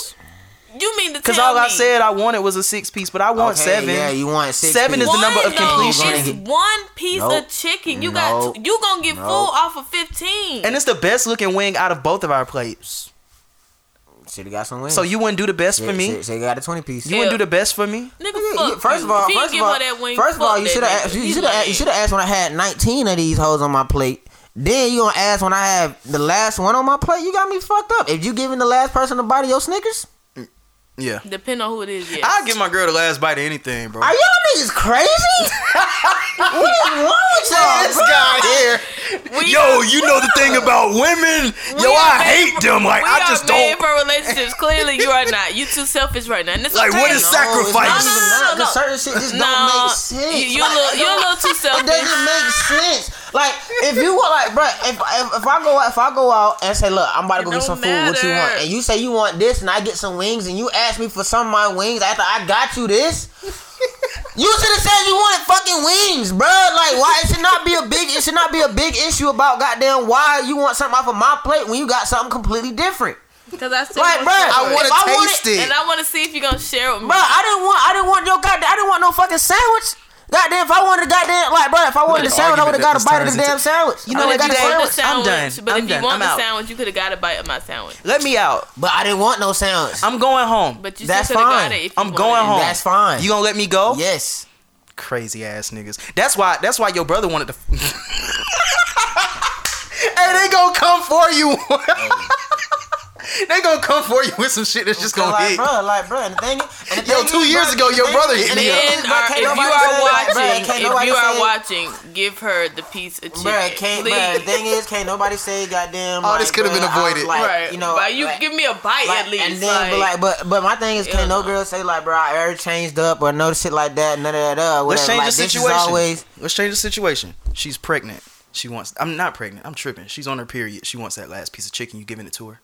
you mean to Because tell all I said I wanted was a six piece, but I want Okay, seven. Yeah, you want six. Seven is pieces. the number of One, though, completion. It's one piece Nope. of chicken. You Nope. got you gonna get Nope. full off of fifteen. And it's the best looking wing out of both of our plates. Should have got some wings. So you wouldn't do the best for me. She got a twenty piece. You wouldn't do the best for me. Nigga, Yeah, fuck First of all, first of all, wing, first of all, you should have asked. You should have. You should have asked when I had nineteen of these hoes on my plate. Then you gonna ask when I have the last one on my plate. You got me fucked up. If you giving the last person a bite of your Snickers, Yeah. Depend on who it is. Yeah. I'll give my girl the last bite of anything, bro. are y'all niggas crazy? what is wrong with y'all, this bro? guy here. We Yo, are- you know the thing about women. Yo, I hate for- them. Like we I are just made don't. for relationships. Clearly, you are not. You too selfish right now. And it's Like, okay. what is No, sacrifice? It's not No, even no, that. no, no. 'cause certain shit just No, don't make sense. you, you a Like, little, it you a little too selfish. It doesn't make sense. Like if you want, like, bro, if, if if I go out, if I go out and say, look, I'm about to It go get don't some food. What you want? And you say you want this, and I get some wings, and you ask me for some of my wings after I got you this. You should have said you wanted fucking wings, bro. Like, why it should not be a big, it should not be a big issue about goddamn why you want something off of my plate when you got something completely different. Because I still Like, want bruh, I I want If I to wanted- taste it. And I want to see if you're gonna share with me. Bro, I didn't want I didn't want your goddamn I didn't want no fucking sandwich. Goddamn, if I wanted a goddamn like bro, if I wanted a sandwich, I would have got a bite of the damn sandwich. You know would've what, got you the sandwich. I'm done. But I'm if you done. want I'm the out. sandwich, you could have got a bite of my sandwich. Let me out. But I didn't want no sandwich. I'm going home. But you That's still could fine. got it I'm going it. home. That's fine. You gonna let me go? yes. Crazy ass niggas. That's why. That's why your brother wanted to. hey, they gonna come for you. They gonna come for you with some shit that's just gonna like, hit. bro, like, bro, and the thing, and the Yo, thing two is, years bro, ago, your brother hit me up. thing And is, bro, can't if you are say that, bro. watching, if you are say- watching, give her the piece of chicken. Bruh, can't, please. bruh, the thing is, can't nobody say goddamn. Oh, this could've been bruh, I was avoided. Like, right. You know, but you like- give me a bite like, at least. And then, but like, but but my thing is, can't no girl say like, bro, I ever changed up or no shit like that, none of that. Uh, Let's change the situation. Let's change the situation. She's pregnant. She wants. I'm not pregnant. I'm tripping. She's on her period. She wants that last piece of chicken. You giving it to her?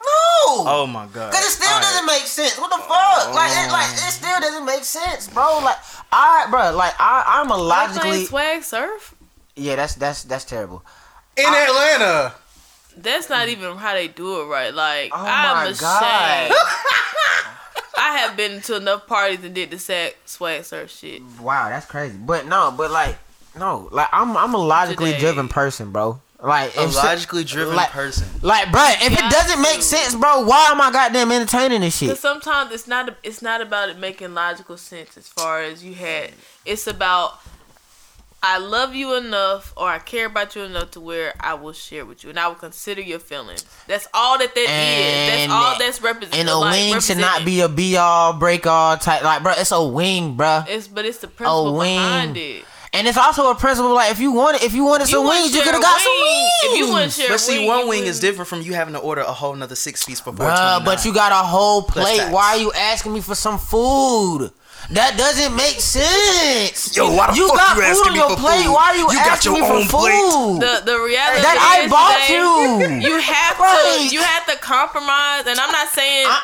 No. Oh my god. Cause it still All right. doesn't make sense. What the fuck? Like, it, oh. like it still doesn't make sense, bro. Like, I, bro, like I, I'm a I playing logically. swag surf. Yeah, that's that's that's terrible. in Atlanta. That's not even how they do it right. Like Oh I'm my ashamed. God. I have been to enough parties and did the sack swag surf shit. Wow, that's crazy. But no, but like, no, like I'm I'm a logically Today. driven person, bro. Like, A logically driven like- person. like, bro, if it doesn't make sense, bro, why am I goddamn entertaining this shit? Because sometimes it's not it's not about it making logical sense as far as you had. It's about I love you enough or I care about you enough to where I will share with you and I will consider your feelings. That's all that that is. And- That's all that's represented. And a like, wing should not be a be all break all type. Like, bro, it's a wing, bro. It's but it's the principle wing. behind it. And it's also a principle. Like, if you wanted, if you wanted some wouldn't wings, you could have a got some wings. If you wouldn't share, But see, wing, one you wing is different from you having to order a whole nother six piece for four Bruh, but you got a whole plate. Why are you asking me for some food? That doesn't make sense. Yo, why the you fuck got you food asking on me your for plate. food? Why are you, You got asking your me for own plate. food? The the reality that I bought today, you. You have Right. to you have to compromise, and I'm not saying I,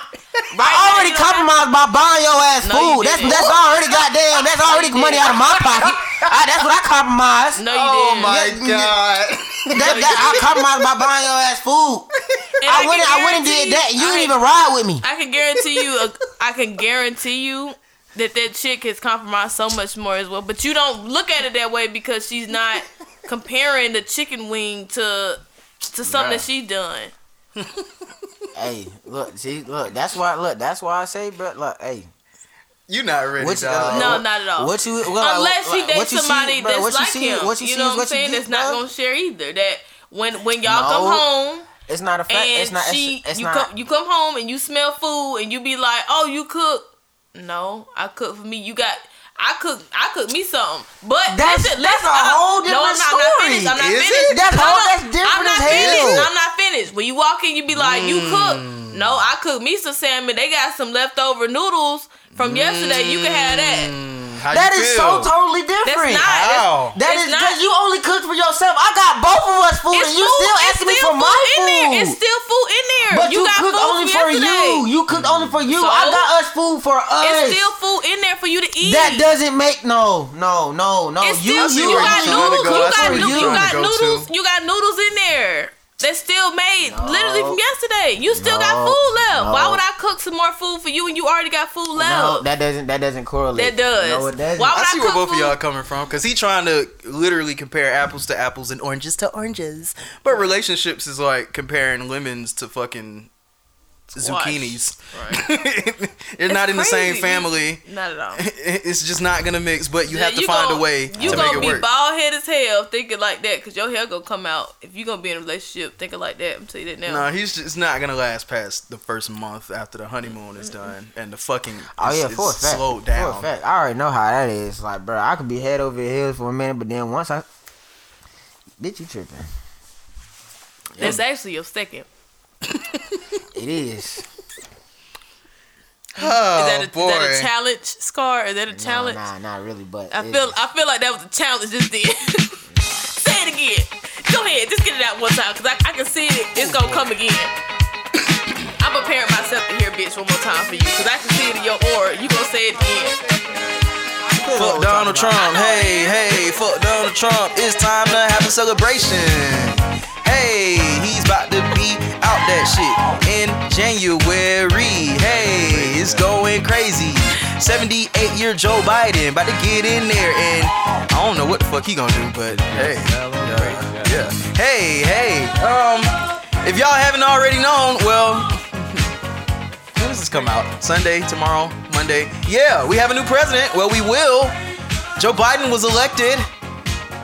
right I already you don't have- compromised by buying your ass No, you food. That's that's already goddamn. That's already you money out of my pocket. I, that's what I compromised. No, you Oh didn't. my Yeah, god. That, that, I compromised by buying your ass food. And I can went. I went and guarantee did that. You I- didn't even ride with me. I can guarantee you. uh, I can guarantee you that that chick has compromised so much more as well. But you don't look at it that way because she's not comparing the chicken wing to to something that she done. Hey, look, see, look. That's why. Look, that's why I say, bro. Look, hey. You not ready, What you- uh, dog. No, not at all. What you well, Unless like, she dates what you see, somebody bro, that's what you like see, him. What you, you see know what I'm saying? That's not gonna share either. That when when y'all No. come home It's not a fact. and It's not. she it's, it's you not. come you come home and you smell food and you be like, oh, you cook. No, I cook for me. You got. I cook. I cook me something. But That's- listen, that's listen, a uh, whole no, I'm different not, I'm not story. finished. I'm not Is finished. it? That's No, whole- that's different I'm not as hell. finished. I'm not finished. When you walk in, you be like, you cook. Mm. No, I cook me some salmon. They got some leftover noodles from yesterday. You can have that. How That you is feel? so totally different. That's not. How? That It's is because you only cook for yourself. I got both of us food, It's and you food- still it's asking me still for my in there. It's still food in there. but you, got cook food only for yesterday. you. You cook only for you. So? I got us food for us. It's still food in there for you to eat. that doesn't make no, no, no, no. It's you, still, I see you, got you're trying to noodles. You got, you're you trying got noodles. You got noodles in there. That's still made literally from yesterday. You still got food left. Why would I cook some more food for you and you already got food left? No, left? that doesn't. That doesn't correlate. That does. No, it doesn't. Why would I I see where cook both of y'all coming from because he trying to literally compare apples to apples and oranges to oranges. But relationships is like comparing lemons to fucking Squash. zucchinis. Right. They're not in the same family. Not at all. It's just not gonna mix. But you have to You find gon- a way You to gonna make it be work. bald head as hell thinking like that because your hair gonna come out if you gonna be in a relationship thinking like that. I'm telling you that now. No, he's just not gonna last past the first month after the honeymoon is done and the fucking Oh is, yeah, is for a fact. slowed down. For a down. fact. I already know how that is. Like, bro, I could be head over heels for a minute, but then once I, bitch, you tripping? That's actually your second. It is. Oh is, that a, boy, is that a challenge, Scar? Is that a Nah, challenge? Nah, not really, but I it- feel I feel like that was a challenge just then. Say it again. Go ahead, just get it out one time, cause I, I can see it. It's oh, gonna come again. I'm preparing myself to hear bitch one more time for you, cause I can see it in your aura. You gonna say it again. Fuck Donald Trump. Hey, hey, fuck Donald Trump. It's time to have a celebration. Hey, he's about to be out that shit in January. Hey, it's going crazy. 78 year Joe Biden about to get in there and I don't know what the fuck he gonna do, but hey, yeah, yeah. Hey, hey, um, if y'all haven't already known, well, when does this come out? Sunday, tomorrow, Monday? Yeah, we have a new president. Well, we will. Joe Biden was elected,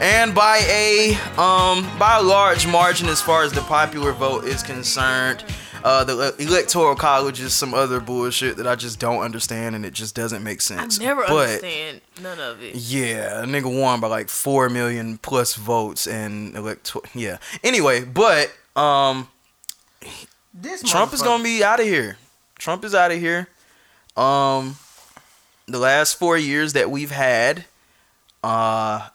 and by a um by a large margin as far as the popular vote is concerned. Uh, the electoral college is some other bullshit that I just don't understand, and it just doesn't make sense. I never but, understand none of it. Yeah, a nigga won by like four million plus votes and electoral. Yeah. Anyway, but um, This Trump is gonna be out of here. Trump is out of here. Um, the last four years that we've had, uh,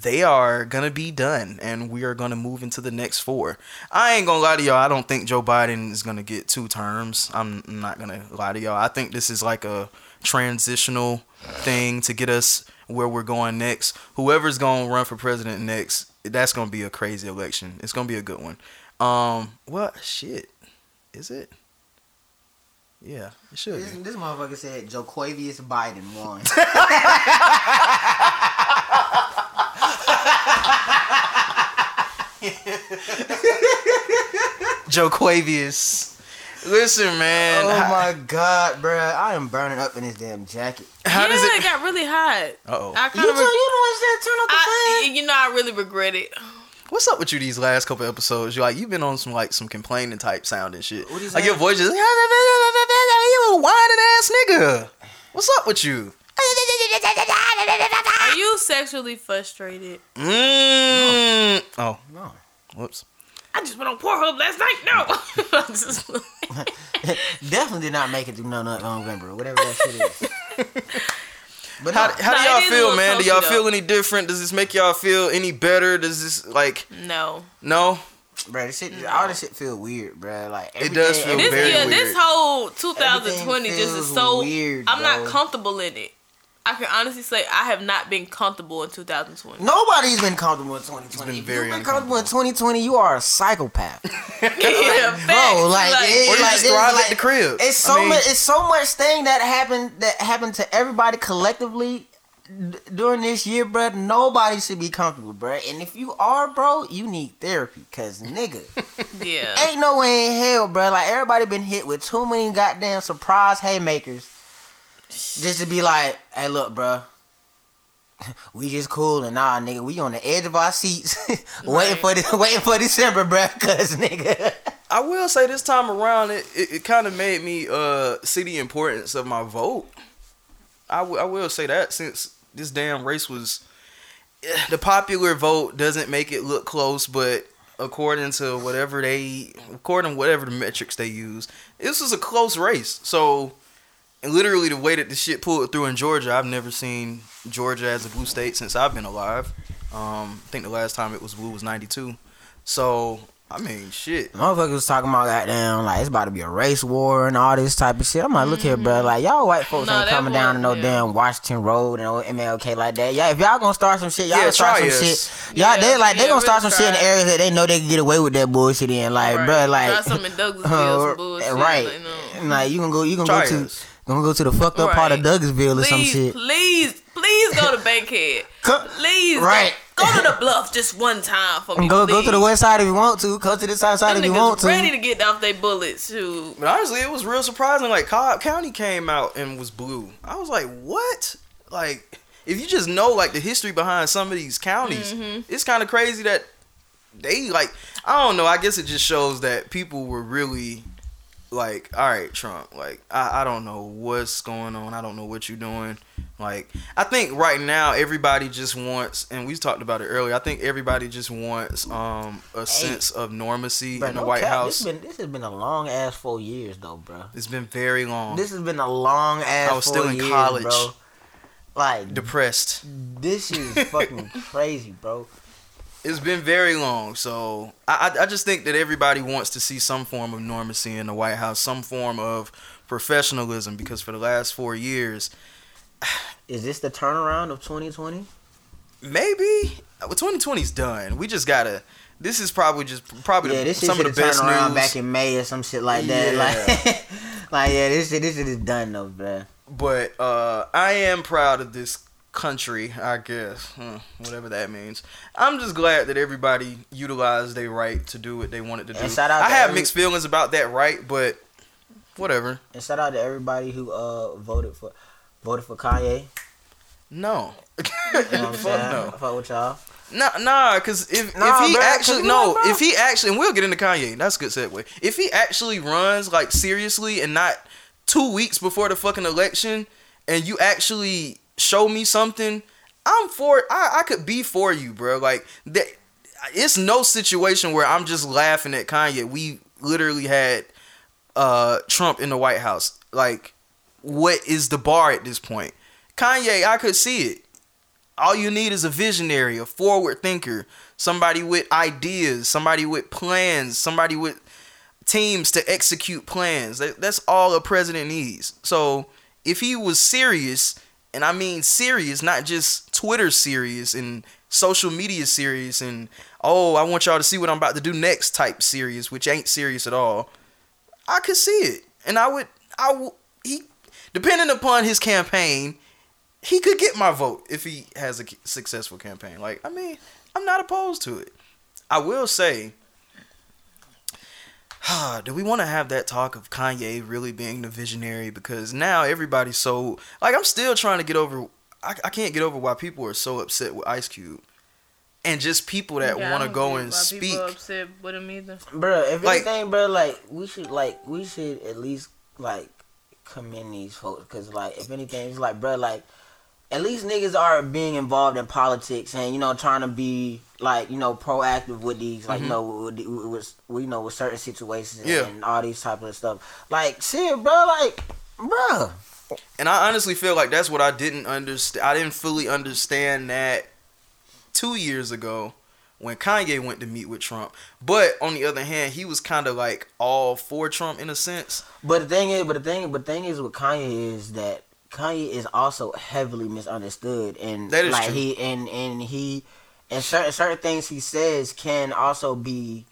they are gonna be done, and we are gonna move into the next four. I ain't gonna lie to y'all. I don't think Joe Biden is gonna get two terms. I'm not gonna lie to y'all. I think this is like a transitional thing to get us where we're going next. Whoever's gonna run for president next, that's gonna be a crazy election. It's gonna be a good one. Um, well, shit, is it? Yeah, it should This, be. this motherfucker said Joquavius Biden won. Joe Quavius. Listen, man. oh how, my god, bruh. I am burning up in this damn jacket. how yeah, does it it? got really hot. Uh-oh. I You, kind of. tell you the ones that turn up the I, fan. you know, I really regret it. What's up with you these last couple episodes? You like you've been on some like some complaining type sound and shit. What you like your voice just you a whining ass nigga. What's up with you? Are you sexually frustrated? Mm. Oh, No. whoops. I just went on Pornhub last night. No. Definitely did not make it through no no November or whatever that shit is. But How, no, how do y'all it is a feel, man? Do y'all though. feel any different? Does this make y'all feel any better? Does this like no. no? Bro, this shit, all this shit feel weird, bro. Like It does everything- feel This very yeah, weird. this whole 2020 just is so weird, I'm not comfortable in it. I can honestly say I have not been comfortable in 2020. Nobody's been comfortable in 2020. been very you've been comfortable in 2020, you are a psychopath. yeah, facts. Bro, like, it, Or you like, just it's thrive like- at the crib. It's I so mean- much. It's so much thing that happened that happened to everybody collectively d- during this year, bro. Nobody should be comfortable, bro. And if you are, bro, you need therapy, cause nigga, yeah. ain't no way in hell, bro. Like everybody been hit with too many goddamn surprise haymakers, just to be like, hey, look, bro. We just cool and nah, nigga. We on the edge of our seats, waiting for the, waiting for December, bro. Cause nigga, I will say this time around, it, it, it kind of made me uh see the importance of my vote. I, w- I will say that since this damn race was, eh, the popular vote doesn't make it look close, but according to whatever they, according to whatever the metrics they use, this was a close race. So, and literally the way that the shit pulled through in Georgia, I've never seen Georgia as a blue state since I've been alive. Um, I think the last time it was blue was '92. So I mean, shit. Motherfuckers was talking about goddamn like it's about to be a race war and all this type of shit. I'm like, look here, bro. Like y'all white folks Nah, ain't that coming down to no yeah. damn Washington Road and no MLK like that. Yeah, if y'all gonna start some shit, y'all Yeah, gonna start some us. shit. Y'all Yeah, they like they gonna start some really shit in try. areas that they know they can get away with that bullshit in. Like, Right. bro, like Try some in Douglasville, some bullshit, right? like, no. Like you gonna go, you gonna Try go to, us. Gonna go to the fucked up part of Douglasville or some shit. please, please go to Bankhead. Co- Please, Right. Go, go to the bluff just one time for me. Go go to the west side if you want to. Go to the south side Them if you want to. ready to get off their bullets. too. But honestly, it was real surprising. Like Cobb County came out and was blue. I was like, what? Like, if you just know like the history behind some of these counties, Mm-hmm. it's kind of crazy that they like. I don't know. I guess it just shows that people were really like, all right, Trump. Like, I, I don't know what's going on. I don't know what you're doing. Like, I think right now everybody just wants, and we talked about it earlier. I think everybody just wants um a sense of normacy Bro, in the no White cap, House. This, been, this has been a long ass four years though, bro. it's been very long. This has been a long ass. I was still in years, college. bro. Like depressed. this is fucking crazy, bro. It's been very long, so I, I just think that everybody wants to see some form of normacy in the White House, some form of professionalism, because for the last four years, Is this the turnaround of 2020? maybe well, 2020's done. We just gotta. This is probably just probably Yeah, this some of the best turned around news. back in May or some shit like that. Yeah. Like, like yeah, this shit, this shit is done though, bro. but uh, I am proud of this country, I guess, Hmm, whatever that means. I'm just glad that everybody utilized their right to do what they wanted to do. Out I to have every- mixed feelings about that right, but whatever. And shout out to everybody who uh voted for voted for Kanye. No. You know Fuck no. Fuck with y'all. Nah, nah, cause if Nah, if he 'cause actually no, if he actually, and we'll get into Kanye. That's a good segue. If he actually runs like seriously and not two weeks before the fucking election, and you actually show me something, I'm for. I I could be for you, bro. Like that. It's no situation where I'm just laughing at Kanye. We literally had uh Trump in the White House. Like, what is the bar at this point? Kanye, I could see it. All you need is a visionary, a forward thinker, somebody with ideas, somebody with plans, somebody with teams to execute plans. That's all a president needs. So if he was serious, and I mean serious, not just Twitter serious and social media serious and oh, I want y'all to see what I'm about to do next type serious, which ain't serious at all. I could see it, and I would, I would, he, depending upon his campaign, he could get my vote if he has a successful campaign. Like, I mean, I'm not opposed to it. I will say, do we want to have that talk of Kanye really being the visionary? Because now everybody's so like, I'm still trying to get over. I, I can't get over why people are so upset with Ice Cube, and just people that Yeah, want to go get and why speak. Upset with him either. Bro, if Like- anything, bro, like we should like we should at least like commend these folks because like if anything, it's like bro, like at least niggas are being involved in politics and you know trying to be like you know proactive with these like you know with, with, with, you know with certain situations Mm-hmm. Yeah. and all these type of stuff. Like shit, bro, like bro. And I honestly feel like that's what I didn't understand. I didn't fully understand that two years ago when Kanye went to meet with Trump. But on the other hand, he was kind of like all for Trump in a sense. But the thing is, but the thing, but the thing is with Kanye is that Kanye is also heavily misunderstood, and That is like true. he and and he and certain certain things he says can also be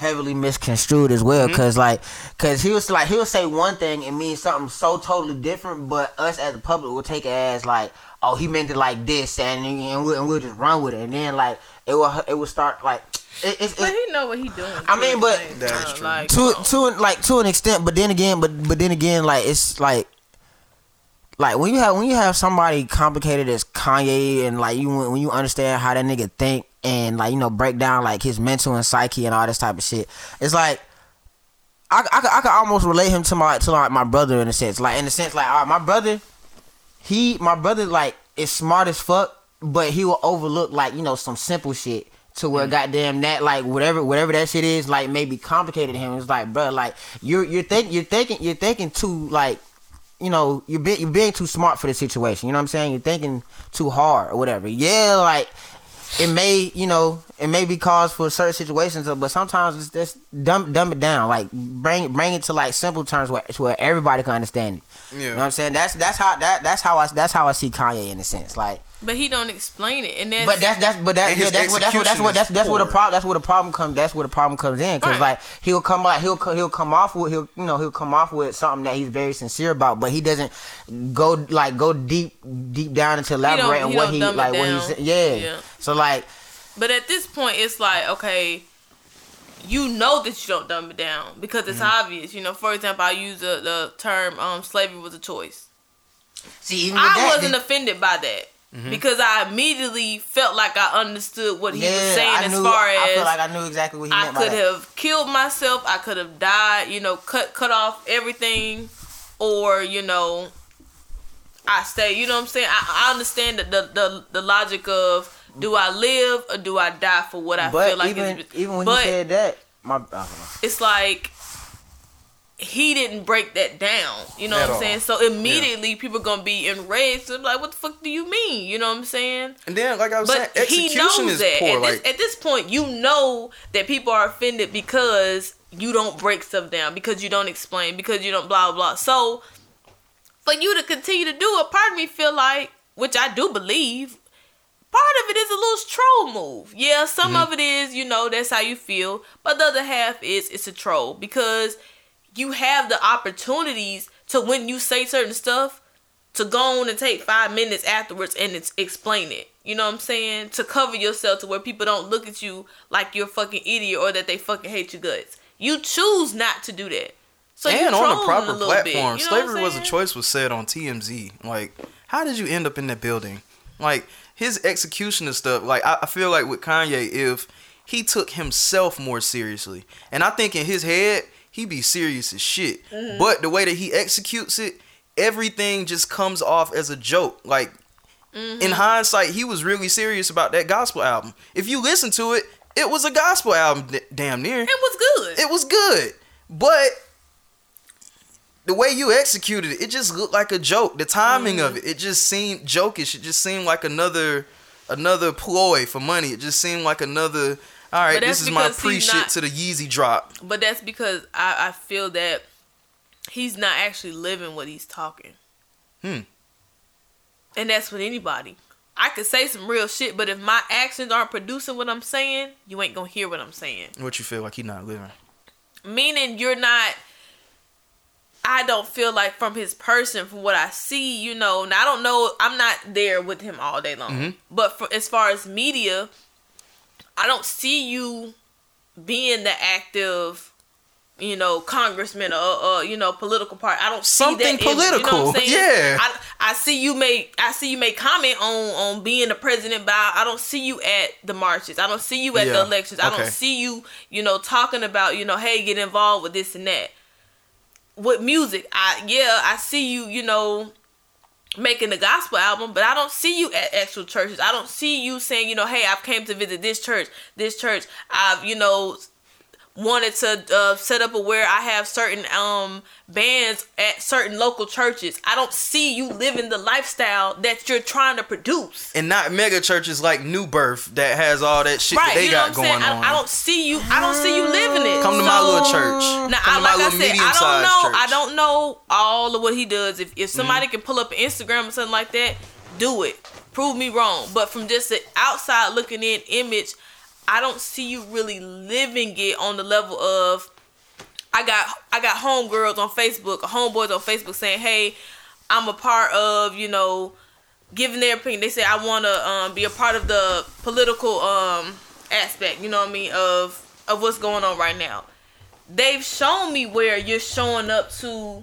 heavily misconstrued as well. Mm-hmm. Cause like, cause he was like he'll say one thing and mean something so totally different, but us as the public will take it as like, oh, he meant it like this, and and we'll, and we'll just run with it, and then like it will it will start like it, it's But he know what he doing. I mean, but- the That is true. Like, to to like to an extent, but then again, but but then again, like it's like like when you have when you have somebody complicated as Kanye and like you when you understand how that nigga think and like you know break down like his mental and psyche and all this type of shit, it's like I, I, could- I could almost relate him to my to like my brother in a sense. Like in a sense, like all right, my brother, he my brother like is smart as fuck, but he will overlook like you know some simple shit to where mm. goddamn that like whatever whatever that shit is like maybe complicated to him. It's like bro, like you're you're think you're thinking you're thinking too like you know you're being you're being too smart for the situation. You know what I'm saying? You're thinking too hard or whatever. Yeah, like it may you know it may be cause for certain situations uh, but sometimes it's just dumb dumb it down like bring bring it to like simple terms where, where everybody can understand it you know what i'm saying that's that's how that that's how i that's how i see kanye in a sense like But he don't explain it, and that's but that's that's but that yeah, that's what that's what that's what that's that's where the problem that's where the problem comes that's where the problem comes in because Right. like he'll come like he'll he'll come off with he'll you know he'll come off with something that he's very sincere about but he doesn't go like go deep deep down into elaborate on he what he like what down. he's yeah. Yeah. so like But at this point, it's like, okay, you know that you don't dumb it down because it's Mm-hmm. obvious. You know, for example, I use the, the term um, slavery was a choice. see even I that, wasn't then- offended by that Mm-hmm. because I immediately felt like I understood what he was saying I as knew. far as I feel like I knew exactly what he I meant by could that. have killed myself. I could have died. You know, cut cut off everything, or you know, I stay. You know what I'm saying? I, I understand the, the the the logic of do I live or do I die for what I But feel like even is. even when but he said that, my I don't know. it's like he didn't break that down. You know At what I'm all. saying? So immediately people gonna be enraged. They're like, "What the fuck do you mean?" You know what I'm saying? And then, like I was But saying, he execution knows is that. poor. At, Like this, at this point, you know that people are offended because you don't break stuff down, because you don't explain, because you don't blah blah. So for you to continue to do it, part of me feel like, which I do believe, part of it is a little troll move. Yeah, some Mm-hmm. of it is, you know, that's how you feel, but the other half is it's a troll because you have the opportunities to when you say certain stuff to go on and take five minutes afterwards and it's, explain it. You know what I'm saying? To cover yourself to where people don't look at you like you're a fucking idiot or that they fucking hate your guts. You choose not to do that. So and on a proper little platform, you know slavery was a choice was said on TMZ. Like, how did you end up in that building? Like his execution and stuff. Like I, I feel like with Kanye, if he took himself more seriously, and I think in his head he be serious as shit. Mm-hmm. But the way that he executes it, everything just comes off as a joke. Like Mm-hmm. in hindsight, he was really serious about that gospel album. If you listen to it, it was a gospel album, d- damn near It was good. it was good, but the way you executed it, it just looked like a joke. The timing Mm-hmm. of it, it just seemed jokish. It just seemed like another another ploy for money. It just seemed like another. All right, this is my pre shit to the Yeezy drop. But that's because I, I feel that he's not actually living what he's talking. Hmm. And that's with anybody. I could say some real shit, but if my actions aren't producing what I'm saying, you ain't gonna hear what I'm saying. What you feel like he not living? Meaning you're not. I don't feel like from his person, from what I see, you know. Now I don't know. I'm not there with him all day long, Mhm. but for as far as media, I don't see you being the active, you know, congressman or, or you know, political party. I don't see Something that image, you know what I'm political, saying? yeah. I, I see you make I see you make comment on on being the president, but I, I don't see you at the marches. I don't see you at the Yeah, elections. I okay. don't see you, you know, talking about you know, hey, get involved with this and that. With music, I yeah, I see you, you know, making a gospel album, but I don't see you at actual churches. I don't see you saying, you know, hey, I've came to visit this church, this church. I've, you know, wanted to uh, set up a where I have certain um bands at certain local churches. I don't see you living the lifestyle that you're trying to produce. And not mega churches like New Birth that has all that shit Right, that they you know got going saying? on. I, I don't see you. I don't see you living it. Come to my little church. Now, Come I, to my like I said, I don't know. church. I don't know all of what he does. If if somebody Mm-hmm. can pull up an Instagram or something like that, do it. Prove me wrong. But from just the outside looking in image, I don't see you really living it on the level of. I got I got homegirls on Facebook, homeboys on Facebook saying, "Hey, I'm a part of you know." giving their opinion. They say I want to um, be a part of the political um, aspect. You know what I mean of of what's going on right now. They've shown me where you're showing up to,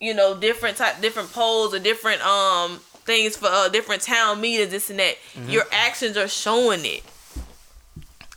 you know, different type, different polls or different um things for uh, different town meetings, this and that. Your actions are showing it.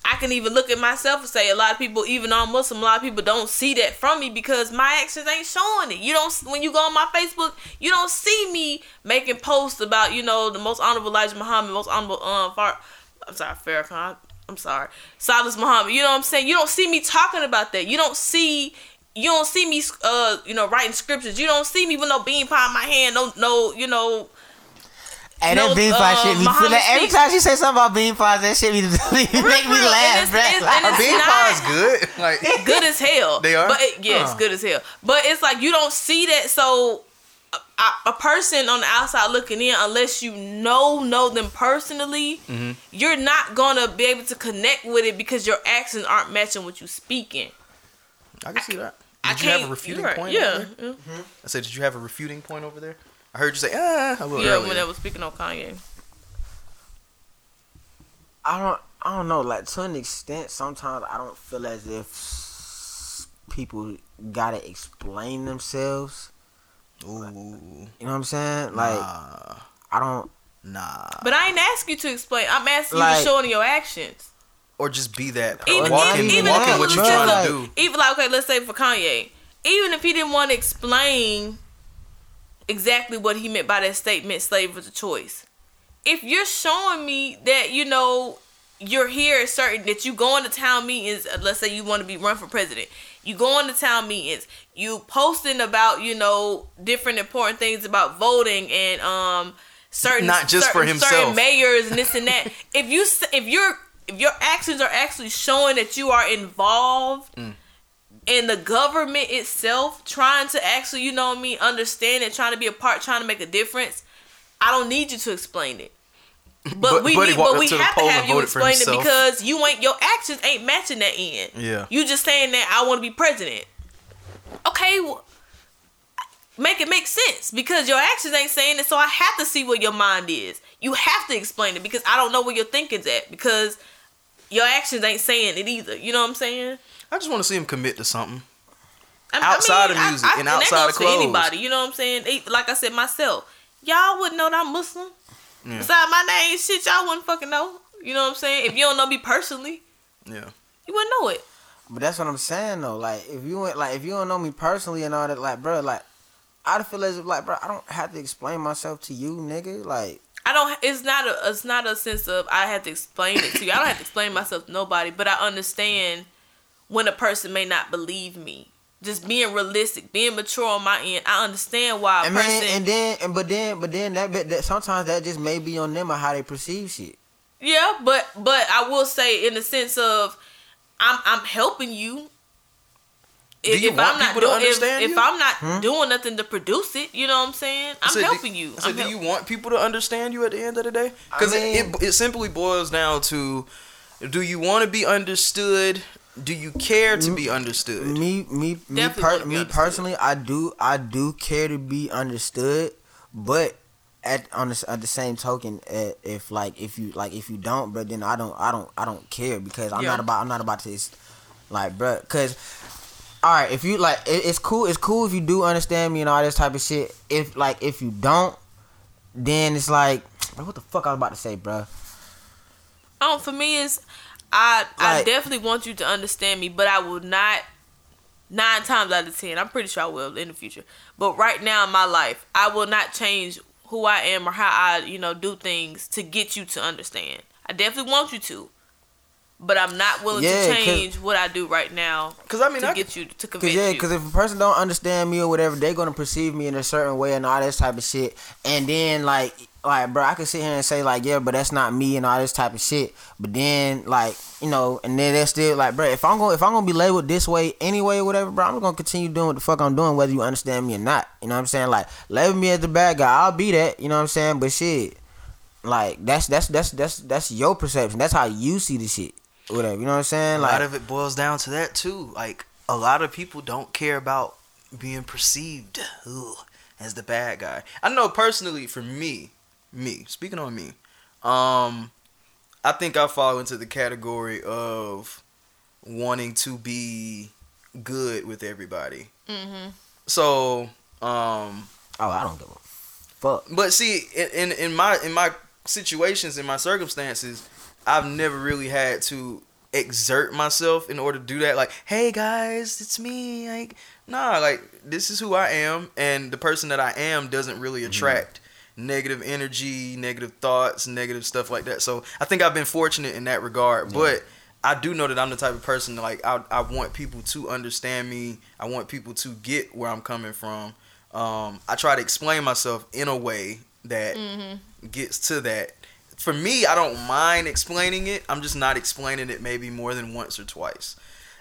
I can even look at myself and say a lot of people, even on Muslim, a lot of people don't see that from me because my actions ain't showing it. You don't when you go on my Facebook, you don't see me making posts about you know the most honorable Elijah Muhammad, most honorable um Far, I'm sorry Farrakhan. I'm sorry, Silis Muhammad. You know what I'm saying? You don't see me talking about that. You don't see you don't see me uh you know writing scriptures. You don't see me with no bean pie in my hand. No no you know And No, that bean pie uh, shit be Muhammad feeling. Every time she say something about bean pies, that shit be make me real, laugh, and bruh. it's- and Like, it's- Bean not- pie is good. Like good as hell. They are? But it, yes, Huh. good as hell. But it's like you don't see that. So a, a- a person on the outside looking in, unless you know know them personally, Mm-hmm. you're not gonna be able to connect with it because your actions aren't matching what you speaking. I can see that. I Did you have a refuting right, point? Yeah, over there? I said, did you have a refuting point over there? I heard you say ah a little yeah. earlier. When I was speaking on Kanye, I don't I don't know, like to an extent sometimes I don't feel as if people gotta explain themselves. Ooh, You know what I'm saying? Like nah, I don't nah. but I ain't ask you to explain. I'm asking you to show in your actions. Or just be that. Even, walking, even, even walking if what you're trying to do. even like okay, let's say for Kanye, even if he didn't want to explain exactly what he meant by that statement, "Slave was a choice." If you're showing me that you know you're here certain that you go into town meetings, uh, let's say you want to be run for president, you go into town meetings, you posting about you know different important things about voting and um certain Not just for certain- himself. certain mayors and this and that. if you if you're if your actions are actually showing that you are involved Mm. In the government itself, trying to actually, you know me, understand it, trying to be a part, trying to make a difference, I don't need you to explain it. But, But- we but need, but we to have to have you explain it because you ain't your actions ain't matching that end. Yeah. You just saying that I want to be president. Okay, well, make it make sense because your actions ain't saying it. So I have to see what your mind is. You have to explain it because I don't know where your thinking's at because your actions ain't saying it either. You know what I'm saying? I just want to see him commit to something. I- Outside of I- music and that outside goes of for clothes. anybody. You know what I'm saying? They- Like I said myself, y'all wouldn't know that I'm Muslim. Yeah. Besides my name, shit, y'all wouldn't fucking know. You know what I'm saying? If you don't know me personally, Yeah. you wouldn't know it. But that's what I'm saying though. Like if you went, like if you don't know me personally and all that, like bro, like I'd feel as if like bro, I don't have to explain myself to you, nigga. Like I don't. It's not a. It's not a sense of I have to explain it to you. I don't have to explain myself to nobody. But I understand when a person may not believe me. Just being realistic, being mature on my end. I understand why a and person. then and then and but then but then that, that sometimes that just may be on them or how they perceive shit. yeah, but but I will say in the sense of I'm I'm helping you. Do you want people to doing, understand if, you? if I'm not hmm? doing nothing to produce it, you know what I'm saying? I I'm said, do- helping you. I said, I'm do help- you want people to understand you at the end of the day? Because I it, it, it simply boils down to, do you want to be understood? Do you care to be understood? Me me me, per, me personally, I do I do care to be understood, but at on the, at the same token, uh, if like if you like if you don't, but then I don't I don't I don't care because I'm Yeah. not about I'm not about to just, like bro, because all right if you like it, it's cool it's cool if you do understand me and all this type of shit. If like if you don't, then it's like bro, what the fuck I was about to say, bruh. Um, for me is I I definitely want you to understand me, but I will not nine times out of ten. I'm pretty sure I will in the future. But right now in my life, I will not change who I am or how I you know do things to get you to understand. I definitely want you to, but I'm not willing Yeah, to 'cause- change what I do right now Because I mean, to I, get you to Cause convince yeah, you. cause if a person don't understand me or whatever, they're gonna perceive me in a certain way and all this type of shit. And then like, like, bro, I could sit here and say like, yeah, but that's not me and all this type of shit. But then like, you know, and then they're still like, bro, if I'm gonna if I'm gonna be labeled this way anyway, or whatever, bro, I'm gonna continue doing what the fuck I'm doing, whether you understand me or not. You know what I'm saying? Like, label me as the bad guy, I'll be that. You know what I'm saying? But shit, like, that's that's that's that's that's your perception. That's how you see the shit. Whatever. You know what I'm saying? a lot of it boils down to that too. Like a lot of people don't care about being perceived ugh, as the bad guy. I know personally, for me, me speaking on me, um, I think I fall into the category of wanting to be good with everybody. mm-hmm. So, um, oh, I don't give a fuck. but see, in, in in my in my situations, in my circumstances, I've never really had to exert myself in order to do that. Like, hey guys, it's me. Like, nah, like this is who I am, and the person that I am doesn't really attract negative energy, negative thoughts, negative stuff like that. So I think I've been fortunate in that regard, but. I do know that I'm the type of person like I, I want people to understand me. I want people to get where I'm coming from. Um, I try to explain myself in a way that gets to that. For me, I don't mind explaining it. I'm just not explaining it maybe more than once or twice.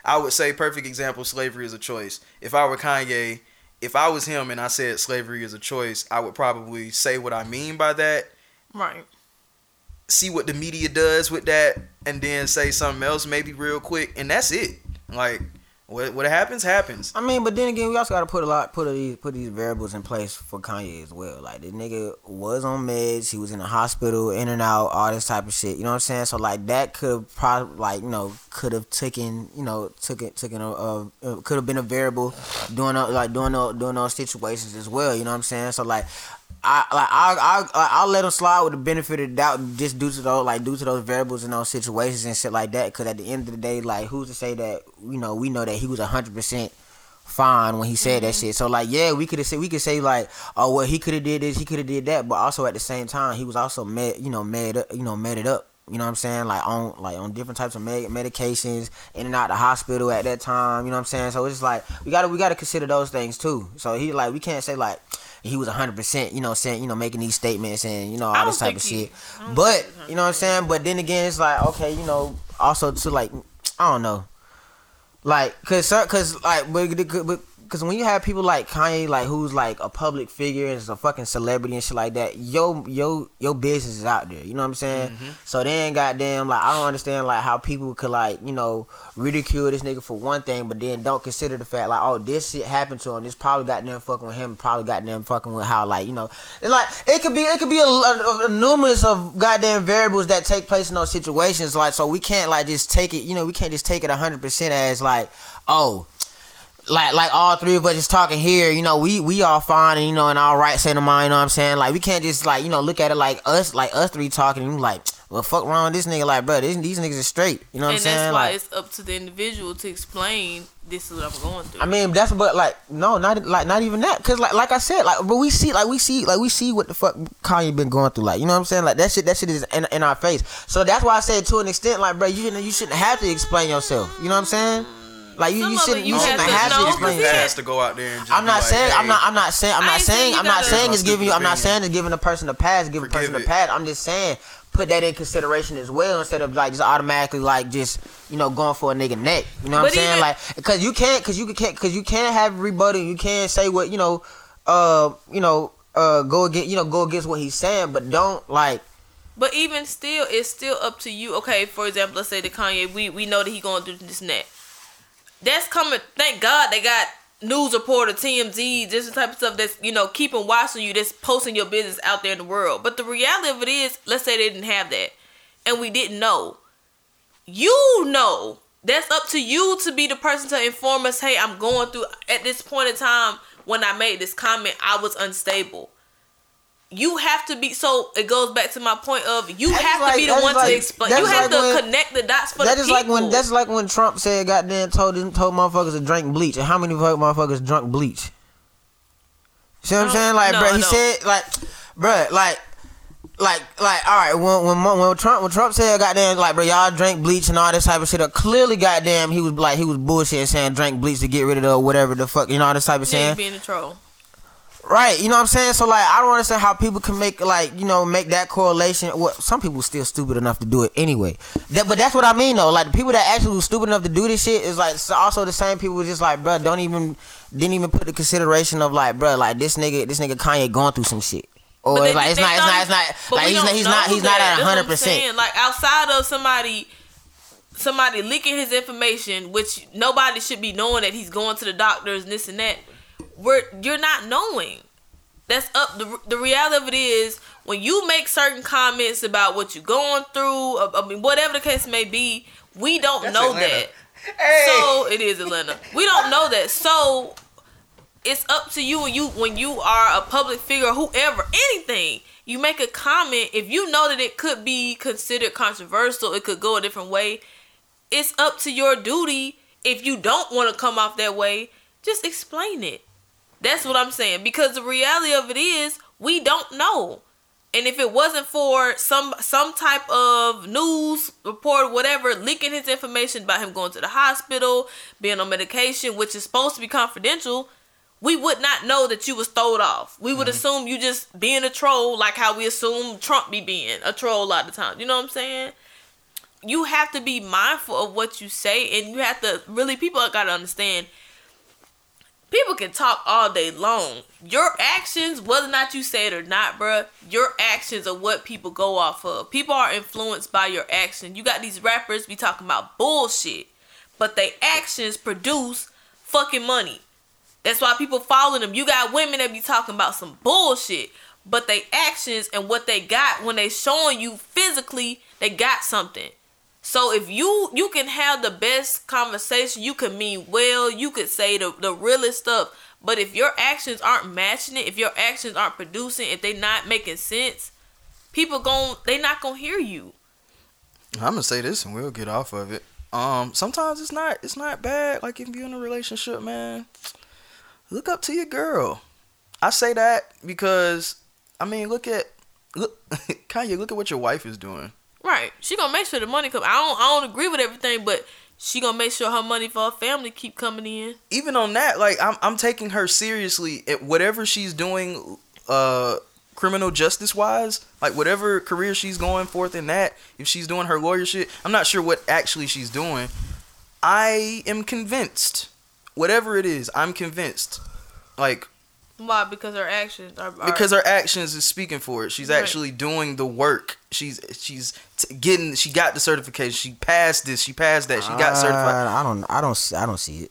I would say perfect example slavery is a choice. If I were Kanye, if I was him and I said slavery is a choice, I would probably say what I mean by that, Right. see what the media does with that, and then say something else maybe real quick, and that's it. Like what what happens happens. I mean, but then again, we also gotta put a lot, put these, put these variables in place for Kanye as well. Like this nigga was on meds, he was in the hospital, in and out, all this type of shit. You know what I'm saying? So like that could probably, like you know, could have taken, you know, took it, taken a, a uh, could have been a variable doing uh, like doing doing those situations as well. You know what I'm saying? So like. I like I I I'll let him slide with the benefit of the doubt just due to those like due to those variables and those situations and shit like that. Cause at the end of the day, like who's to say that you know we know that he was hundred percent fine when he said that mm-hmm. shit. So like yeah, we could have said we could say like oh well he could have did this he could have did that, but also at the same time he was also med you know med up you know med it up. You know what I'm saying? Like on like on different types of med- medications, in and out the hospital at that time. You know what I'm saying? So it's just like we gotta we gotta consider those things too. So he like we can't say like he was 100 percent you know saying you know making these statements and you know all this type of he- shit. But think he was you know what I'm saying? But then again, it's like okay, you know, also to like I don't know, like cause cause like but because when you have people like Kanye, like who's like a public figure and is a fucking celebrity and shit like that, yo yo your business is out there. You know what I'm saying? Mm-hmm. So then, goddamn, like I don't understand like how people could like you know ridicule this nigga for one thing, but then don't consider the fact like oh this shit happened to him. This probably got them fucking with him. Probably got them fucking with how like you know it's like it could be it could be a, a, a numerous of goddamn variables that take place in those situations. Like so we can't like just take it. You know we can't just take it hundred percent as like oh like like all three of us just talking here, you know, we we all fine and you know and all right state of mind, you know what I'm saying? Like we can't just like, you know, look at it like us like us three talking and like, well fuck wrong with this nigga like bro, these, these niggas are straight. You know what and I'm saying? And that's why Like it's up to the individual to explain this is what I'm going through. I mean that's but like no, not like not even that. Cause like like I said, like but we see like we see like we see what the fuck Kanye been going through. Like, you know what I'm saying? Like that shit that shit is in, in our face. So that's why I said to an extent, like bro, you you shouldn't have to explain yourself. You know what I'm saying? Like you, Some you shouldn't you you shouldn't to have to explain cause he yourself. has to go out there and just I'm not like, saying I'm not I'm not saying I'm not saying saying I'm not saying it's giving you I'm not saying it's giving a person a pass, giving a person a Forgive pass. I'm just saying put that in consideration as well instead of like just automatically like just you know going for a nigga neck. You know what But I'm saying? even- like because you can't because you can't because you can't have rebuttal. You can't say what you know uh you know uh go against you know go against what he's saying, but don't like But even still, it's still up to you. Okay, for example, let's say the Kanye, we we know that he going through this and that. That's coming. Thank God they got news reporter, TMZ, this type of stuff that's you know keeping watch on you, that's posting your business out there in the world. But the reality of it is, let's say they didn't have that, and we didn't know. You know. That's up to you to be the person to inform us. Hey, I'm going through at this point in time when I made this comment, I was unstable you have to be so it goes back to my point of you That's have like- to be the one like- to explain you have like to when- connect the dots for that the is people like when that's like when Trump said goddamn told him told motherfuckers to drink bleach. And how many fuck motherfuckers drunk bleach? See what I'm saying? Like, no, bro, he no. said like, bro, like. Like, like, all right. When, when when Trump when Trump said, "Goddamn," like, bro, y'all drink bleach and all this type of shit. uh, Clearly, goddamn, he was like, he was bullshit saying drink bleach to get rid of the whatever the fuck, you know, all this type of yeah, saying. being a troll Right, you know what I'm saying? So like I don't understand how people can make like, you know, make that correlation. Well, some people still stupid enough to do it anyway. That, but that's what I mean though. Like the people that actually was stupid enough to do this shit is like so also the same people just like, bruh, don't even didn't even put the consideration of like, bruh, like this nigga this nigga Kanye going through some shit. Or it's they- like it's not it's not it's not but like we he's not he's not he's not at That's what I'm hundred percent. like outside of somebody somebody leaking his information which nobody should be knowing that he's going to the doctors and this and that you're not knowing. That's up the, the reality of it is when you make certain comments about what you're going through uh, I mean whatever the case may be we don't That's know Atlanta. that. So it is Atlanta. We don't know that. So it's up to you when you when you are a public figure whoever anything you make a comment. If you know that it could be considered controversial it could go a different way it's up to your duty. If you don't want to come off that way, just explain it. That's what I'm saying because the reality of it is we don't know. And if it wasn't for some some type of news report, whatever, leaking his information about him going to the hospital, being on medication, which is supposed to be confidential, we would not know that you was throwed off. We would mm-hmm. assume you just being a troll, like how we assume Trump be being a troll a lot of times. You know what I'm saying? You have to be mindful of what you say, and you have to really people got to understand. People can talk all day long. Your actions, whether or not you say it or not, bruh, your actions are what people go off of. People are influenced by your action. You got these rappers be talking about bullshit, but they actions produce fucking money. That's why people follow them. You got women that be talking about some bullshit, but they actions and what they got when they showing you physically, they got something. So if you you can have the best conversation, you can mean well, you could say the, the realest stuff. But if your actions aren't matching it, if your actions aren't producing, if they not making sense, people gon' they not gonna hear you. I'm gonna say this and we'll get off of it. Um, sometimes it's not it's not bad. Like if you're in a relationship, man, look up to your girl. I say that because I mean, look at look Kanye. Look at what your wife is doing. Right. She gonna make sure the money come. I don't I don't agree with everything, but she gonna make sure her money for her family keep coming in. Even on that, like I'm I'm taking her seriously at whatever she's doing, uh, criminal justice wise. Like whatever career she's going forth in that, if she's doing her lawyer shit, I'm not sure what actually she's doing. I am convinced. Whatever it is, I'm convinced. Like Why? Because her actions are, are because her actions is speaking for it. She's Right. actually doing the work. She's she's t- getting. She got the certification. She passed this. She passed that. She got certified. Uh, I don't. I don't. see- I don't see it.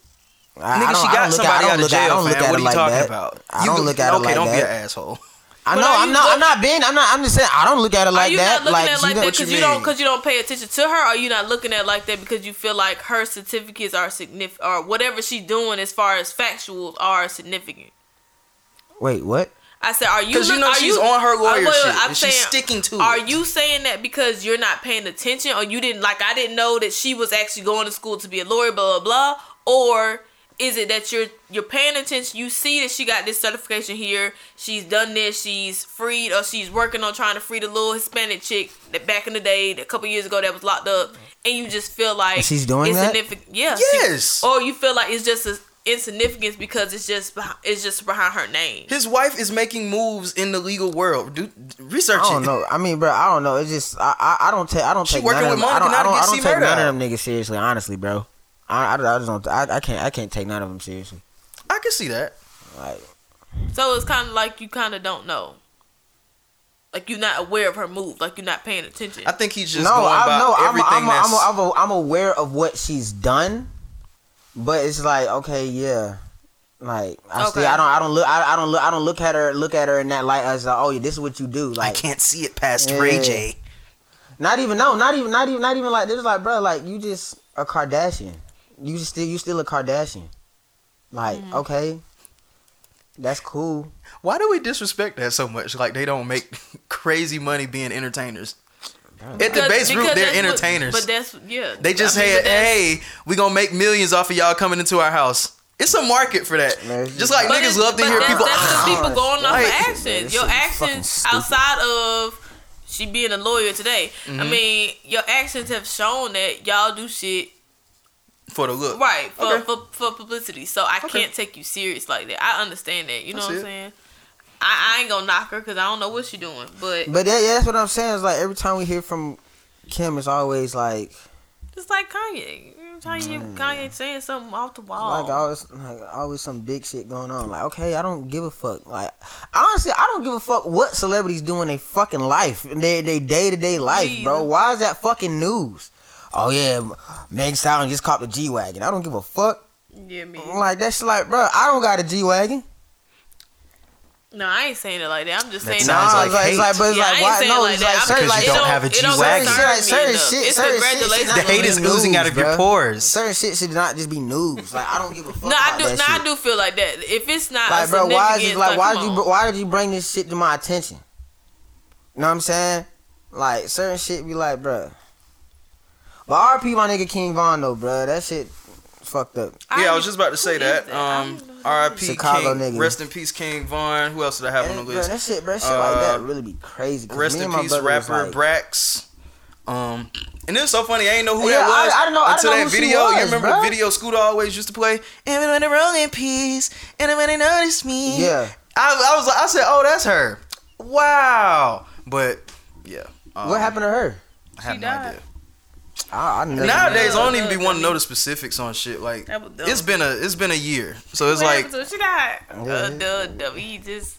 I, Nigga, I don't, she got look somebody at, I out of look at, I jail, don't look fam. at What are you like talking that. about? I don't go- look at it okay, like don't that. be an asshole. I know. I'm not. look- I'm not being. I'm not. I'm just saying. I don't look at it Are like you that. not looking like, at like that what you because you, don't because you don't pay attention to her? Or are you not looking at it like that because you feel like her certificates are significant or whatever she's doing as far as factuals are significant? Wait. What? I said, are you? 'Cause you know are she's you, on her lawyer wait, wait, shit, I'm and she's sticking to Are it. you saying that because you're not paying attention, or you didn't like? I didn't know that she was actually going to school to be a lawyer, blah blah blah, or is it that you're you're paying attention? You see that she got this certification here. She's done this. She's freed, or she's working on trying to free the little Hispanic chick that back in the day, a couple years ago, that was locked up, and you just feel like And she's doing it's that? significant. Yeah. she- Yes. or you feel like it's just a insignificance because it's just behind, it's just behind her name. His wife is making moves in the legal world. Do research I don't it. know. I mean, bro, I don't know. It's just I I, I don't take I don't She take working none of with them. I don't Monica I don't, I don't take Murder none of them niggas seriously. Honestly, bro. I, I, I just don't. I, I can't I can't take none of them seriously. I can see that. Like So it's kind of like you kind of don't know. Like you're not aware of her move. Like you're not paying attention. I think he's just no, going I by know. I'm everything I'm. I'm, I'm, I'm aware of what she's done, but it's like okay, yeah. Like I still, I don't, I don't look, I, I don't look, I don't look at her, look at her in that light as like, oh yeah, this is what you do. Like I can't see it past Yeah. Ray J. Not even no, not even not even not even like this. Like, bro, like you just a Kardashian. You just still you still a Kardashian. Like, Mm-hmm. okay, that's cool. Why do we disrespect that so much? Like they don't make crazy money being entertainers. At the base root, they're that's what- entertainers. but that's yeah. they just I mean, say, "Hey, we gonna make millions off of y'all coming into our house." It's a market for that. Man, just like niggas love to but hear that's, people. That's the people going off Like, of actions. this Your shit is fucking actions outside of she being a lawyer today. Mm-hmm. I mean, your actions have shown that y'all do shit for the look. right for Okay. for, for publicity. So I Okay. can't take you serious like that. I understand that. You know I what I'm it. saying? I, I ain't gonna knock her because I don't know what she doing, but But that, yeah, that's what I'm saying. Is like every time we hear from Kim, it's always like just like Kanye. Every time you hear Kanye saying something off the wall. like always like always some big shit going on. Like okay, I don't give a fuck. Like honestly, I don't give a fuck what celebrities do in their fucking life, their they day to day life, bro. Why is that fucking news? Oh yeah, Meg Stallion just caught the G wagon. I don't give a fuck. yeah, me. Like that's like, bro, I don't got a G wagon. No, I ain't saying it like that. I'm just That saying. sounds that- like it's like, hate. like, but it's Yeah, I like, ain't why? saying No, like it's that. like I'm certain, Because like, you it don't have a it don't G-Wagon. concern certain, me certain enough. shit, It's certain shit. should not The just hate be is oozing out of your bruh. pores. Certain shit should not just be news. Like I don't give a fuck. No, I about do. that No, I do feel like that. If it's not Like, a bro, why is it like why did you on. why did you bring this shit to my attention? You know what I'm saying? Like certain shit be like, bro. But RP my nigga King Von though, bro. That shit fucked up. Yeah, I was just about to say Who that. is that? I Um, don't know. R.I.P. Chicago King. nigga. Rest in peace, King Von. Who else did I have on the And, bro, list? that shit, bro, shit like that Uh, really be crazy. 'cause Rest in peace, rapper like- Brax. Um, and it's so funny. I ain't know who Yeah, that was I- I didn't know- I until didn't that who she video. you remember bruh. the video Scooter always used to play? Everybody rolling peace, and everybody notice me. Yeah. I, I was I said, oh, that's her. Wow. But yeah, um, What happened to her? I have She no died. idea. I, I never Nowadays, I don't even Yeah, be wanting to know the specifics on shit. Like, That was dumb. it's been a it's been a year, so it's What like happened to she died. Yeah. Uh, duh, dumb. He just.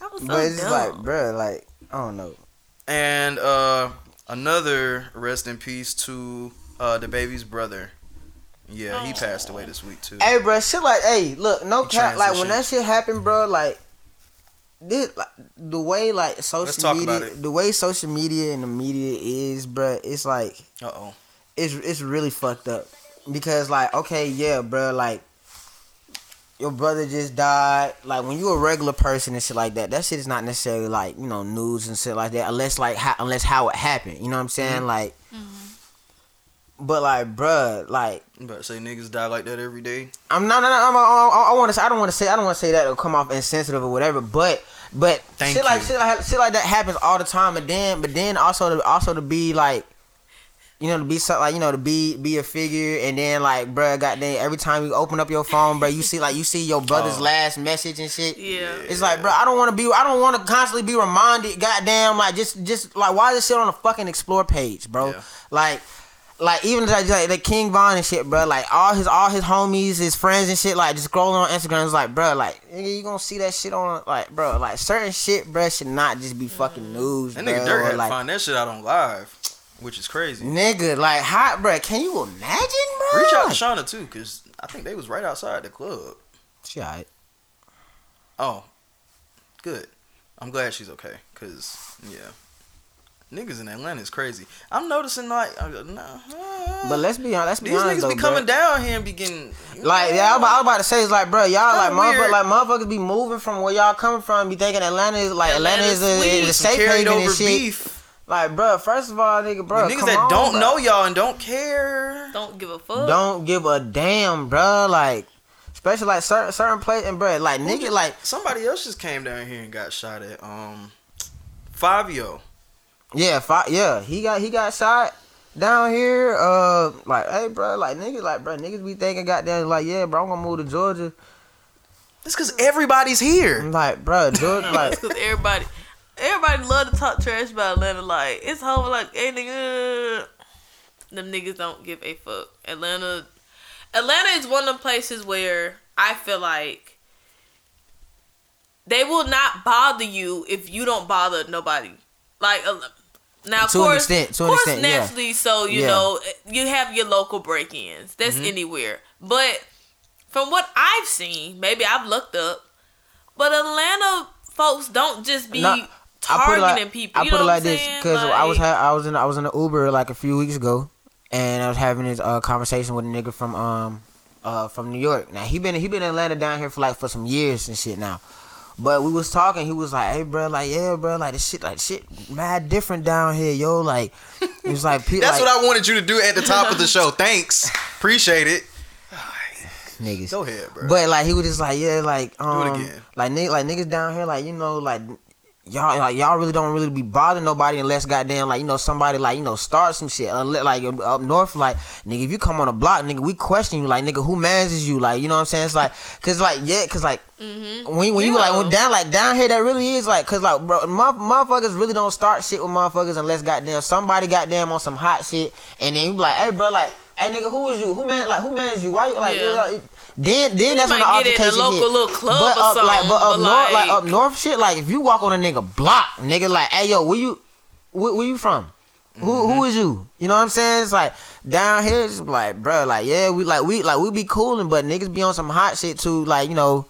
That was so But it's dumb. like, bro, like I don't know. And uh another rest in peace to uh the baby's brother. Yeah, he passed away this week too. Hey, bro, shit like, hey, look, no He cap. Like when that shit happened, bro, like this, like, the way like social Let's talk media, about it. the way social media and the media is, bro, it's like Uh oh. it's it's really fucked up because like okay yeah bro like your brother just died like when you a regular person and shit like that that shit is not necessarily like you know news and shit like that unless like how, unless how it happened you know what i'm saying Mm-hmm. like but like bruh like I'm about to say niggas die like that every day. i'm not no, no, I'm, I, I want to say i don't want to say i don't want to say that it'll come off insensitive or whatever but but Thank shit like shit like shit like that happens all the time And then but then also to also to be like you know, to be so, like, you know, to be be a figure, and then like, bruh, goddamn, every time you open up your phone, bruh, you see like you see your brother's Oh. last message and shit. Yeah. It's like, bro, I don't want to be, I don't want to constantly be reminded, goddamn, like just, just like, why is this shit on the fucking explore page, bro? Yeah. Like, like even like, like the King Von and shit, bro. Like all his, all his homies, his friends and shit, like just scrolling on Instagram, it's like, bro, like nigga, you gonna see that shit on, like, bro, like certain shit, bro, should not just be fucking news, That nigga Dirt had to like, find that shit out on live, which is crazy. nigga, like, hot, bro. Can you imagine, bro? Reach out to Shauna too, cause I think they was right outside the club. She alright. Oh, good. I'm glad she's okay, cause yeah, niggas in Atlanta is crazy. I'm noticing like, uh, nah, But let's be honest. Let's be these honest niggas though, be coming bruh. down here and be getting Like yeah, I was, about, I was about to say it's like, bro, y'all like Kinda motherfuckers, like motherfuckers be moving from where y'all coming from, be thinking Atlanta is like Atlanta is a, is a safe carried haven over and shit. beef. Like, bro, first of all, nigga, bro, With niggas come that on, don't bruh. know y'all and don't care. Don't give a fuck. don't give a damn, bro. Like, especially like certain certain place and bro, like nigga, like Somebody else just came down here and got shot at. Um, Fabio. Yeah, fi- yeah, he got he got shot down here. Uh, like, hey, bro, like niggas, like, bro, niggas be thinking, goddamn, like, yeah, bro, I'm gonna move to Georgia. It's cause everybody's here. I'm like, bro, Georgia, like. It's because everybody, everybody love to talk trash about Atlanta. Like it's home. Like, hey nigga, them niggas don't give a fuck. Atlanta, Atlanta is one of the places where I feel like they will not bother you if you don't bother nobody. Like. Now, of To an course, extent, to of an course, extent, yeah. naturally, so you Yeah. know, you have your local break-ins. That's Mm-hmm. anywhere. But from what I've seen, maybe I've looked up, but Atlanta folks don't just be Nah, targeting like, people. I put it like this because I was ha- I was in I was in the Uber like a few weeks ago, and I was having this uh, conversation with a nigga from um uh from New York. Now he been he been in Atlanta down here for like for some years and shit now. But we was talking. He was like, "Hey, bro, like, yeah, bro, like, the shit, like, shit, mad different down here, yo. Like, it was like, pe- That's like, what I wanted you to do at the top of the show. Thanks. Appreciate it. niggas. Go ahead, bro. But like he was just like, yeah, like it um, again. like niggas, like niggas down here, like you know, like y'all, like y'all really don't really be bothering nobody unless goddamn, like you know, somebody like you know start some shit. Like up north, like nigga, if you come on a block, nigga, we question you, like nigga, who manages you, like you know what I'm saying? It's like, cause like yeah, cause like mm-hmm. when when you like when down like down here, that really is like, cause like bro, mo- motherfuckers really don't start shit with motherfuckers unless goddamn somebody goddamn on some hot shit, and then you be like, hey bro, like. Hey nigga, who is you? Who man like who managed you? Why you like, Yeah. like then then that's when the might get it in a altercation local hit. little club but or up, like but up but north like, like- up north shit like if you walk on a nigga block nigga like hey yo where you where, where you from? Who Mm-hmm. who is you? You know what I'm saying? It's like down here it's like bro like yeah we like we like we be cooling but niggas be on some hot shit too like you know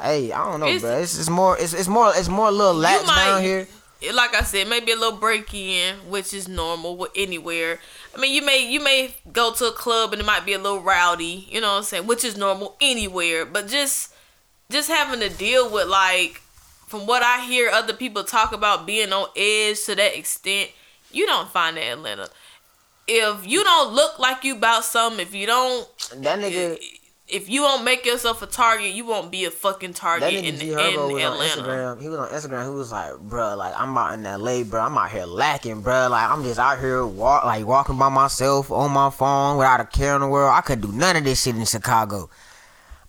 hey I don't know It's- bro it's, it's more it's, it's more it's more a little lax might- down here like I said, maybe a little break in, which is normal anywhere. I mean, you may you may go to a club and it might be a little rowdy, you know what I'm saying, which is normal anywhere. But just just having to deal with like, from what I hear other people talk about being on edge to that extent, you don't find that in Atlanta. if you don't look like you about something, if you don't, That nigga, eh, if you won't make yourself a target, you won't be a fucking that target nigga in, G in Herbo was on Atlanta. Instagram. He was on Instagram. He was like, "Bruh, like I'm out in L.A., bro. I'm out here lacking, bruh. Like I'm just out here walk, like walking by myself on my phone without a care in the world. I could do none of this shit in Chicago."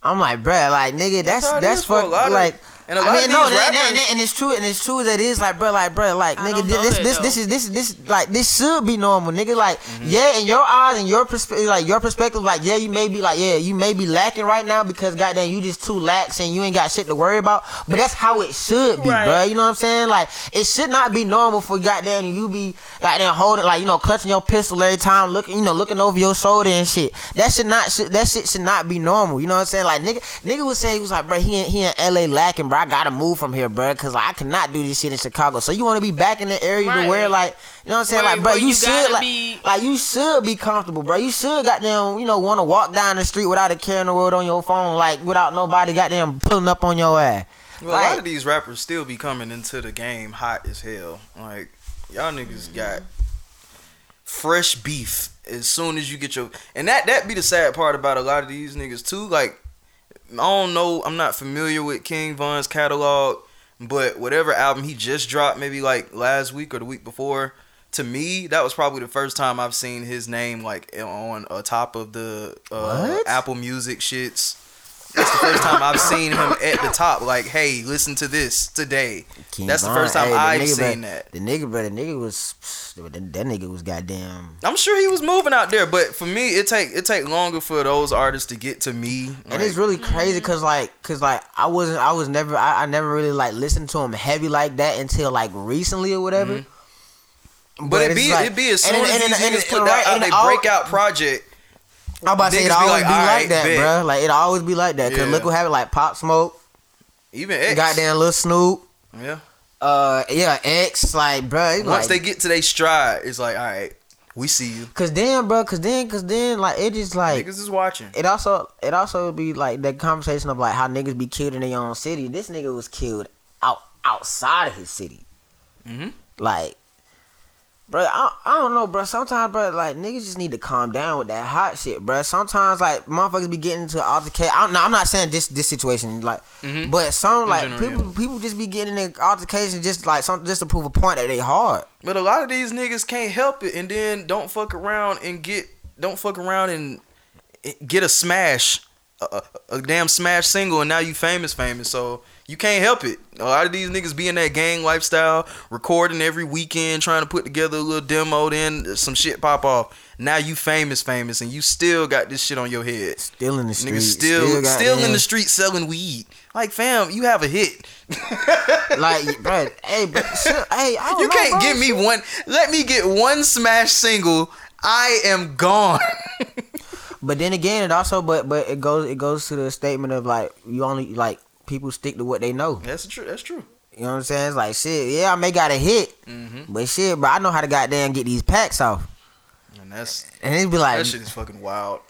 I'm like, bruh, like nigga, that's how it that's for a fuck, lot of- like. And a I lot mean, of no, these that, that- rappers- that- and it's true, and it's true that it is like, bro, like, bro, like, I nigga, don't this, this, though. this is, this, this, like, this should be normal, nigga. Like, Mm-hmm. yeah, in your eyes and your perspective, like, your perspective, like, yeah, you may be like, yeah, you may be lacking right now because, goddamn, you just too lax and you ain't got shit to worry about. But that's how it should be, Right. bro. You know what I'm saying? Like, it should not be normal for goddamn you be goddamn holding, like, you know, clutching your pistol every time, looking, you know, looking over your shoulder and shit. That should not, should, that shit should not be normal. You know what I'm saying? Like, nigga, nigga was saying he was like, bro, he in, he in LA lacking, bro. I gotta move from here, bro, cause like, I cannot do this shit in Chicago. So you want to be back in the area to where, like, you know what I'm saying? Where- like, bro, where you, you should like, be- like, you should be comfortable, bro. You should goddamn, you know, want to walk down the street without a care in the world on your phone, like, without nobody goddamn pulling up on your ass. Well, a lot Like- of these rappers still be coming into the game hot as hell. Like y'all niggas mm-hmm. got fresh beef as soon as you get your and that that be the sad part about a lot of these niggas too. Like I don't know, I'm not familiar with King Von's catalog, but whatever album he just dropped, maybe like last week or the week before. To me, that was probably the first time I've seen his name like on uh, top of the uh, Apple Music shits. That's the first time I've seen him at the top. Like, hey, listen to this today. King That's the first time hey, I've seen bro, that. The nigga, bro, the nigga was, that, that nigga was goddamn. I'm sure he was moving out there, but for me, it take it take longer for those artists to get to me. And it's really crazy mm-hmm. cause like, cause like I wasn't, I was never, I, I never really like listened to him heavy like that until like recently or whatever. Mm-hmm. but, it be like- it be as soon and- as and- these and- and- niggas put and that right- out and they all- breakout project. I'm about to say it be always like, be like "Alright, that, bet." bro. Like it always be like that. Cause Yeah. look what happened, like Pop Smoke, Even X, goddamn little Snoop, yeah. uh, yeah, X, like, bro. Once like, they get to their stride, it's like, all right, we see you. cause then, bro, cause then, cause then, like it just like Niggas is watching. it also it also be like that conversation of like how niggas be killed in their own city. This nigga was killed out outside of his city. Mm-hmm. Like, bro, I, I don't know, bro. Sometimes, bro, like niggas just need to calm down with that hot shit, bro. Sometimes, like motherfuckers be getting into altercation. I'm not, I'm not saying this this situation, like, Mhm. but some like general, people people just be getting in altercation just like some just to prove a point that they hard. But a lot of these niggas can't help it, and then don't fuck around and get don't fuck around and get a smash, a, a, a damn smash single, and now you famous, famous. So you can't help it. A lot of these niggas be in that gang lifestyle, recording every weekend, trying to put together a little demo. Then some shit pop off. Now you famous, famous, and you still got this shit on your head. Still in the street, Niggas still still, goddamn- in the street selling weed. Like fam, you have a hit. like, bro. Hey, but hey, I don't You know, can't bro. give me one. Let me get one smash single. I am gone. But then again, it also but but it goes it goes to the statement of like you only like people stick to what they know. That's true. That's true. You know what I'm saying? It's like shit. Yeah, I may got a hit, Mm-hmm. but shit, but I know how to goddamn get these packs off. And that's And it'd be like that shit is fucking wild.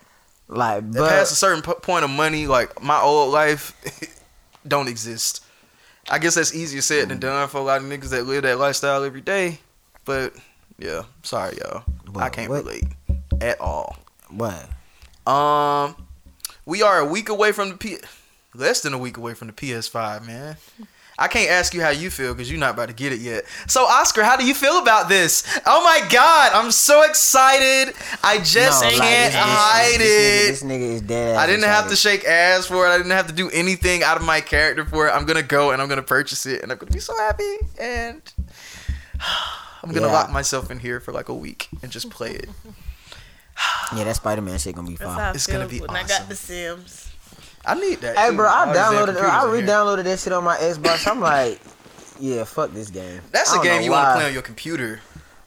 like but past a certain p- point of money, like my old life, don't exist. I guess that's easier said than done for a lot of niggas that live that lifestyle every day. But yeah, sorry y'all, I can't what- relate at all. what? Um, we are a week away from the P, less than a week away from the PS5, man. I can't ask you how you feel because you're not about to get it yet. So, Oscar, how do you feel about this? Oh my God, I'm so excited! I just No, can't this- this- hide this, it. Nigga, this nigga is dead. I didn't have to shake ass for it. I didn't have to do anything out of my character for it. I'm gonna go and I'm gonna purchase it, and I'm gonna be so happy. And I'm gonna Yeah. lock myself in here for like a week and just play it. Yeah, that Spider Man shit gonna be That's fine. It's gonna be when I got the Sims. I need that. Hey, too. bro, I All downloaded, I in re-downloaded that shit on my Xbox. I'm like, yeah, fuck this game. That's I a don't game you want to play on your computer.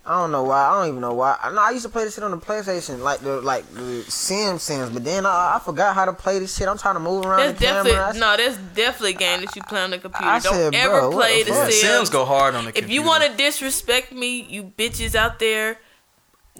I don't know why. I don't even know why. I know I used to play this shit on the PlayStation, like the like the Sim Sims, but then I, I forgot how to play this shit. I'm trying to move around That's the camera. definitely no. That's definitely a game that you play on the computer. I Don't said, ever bro, play the the Sims. Sims go hard on the if computer. you want to disrespect me, you bitches out there,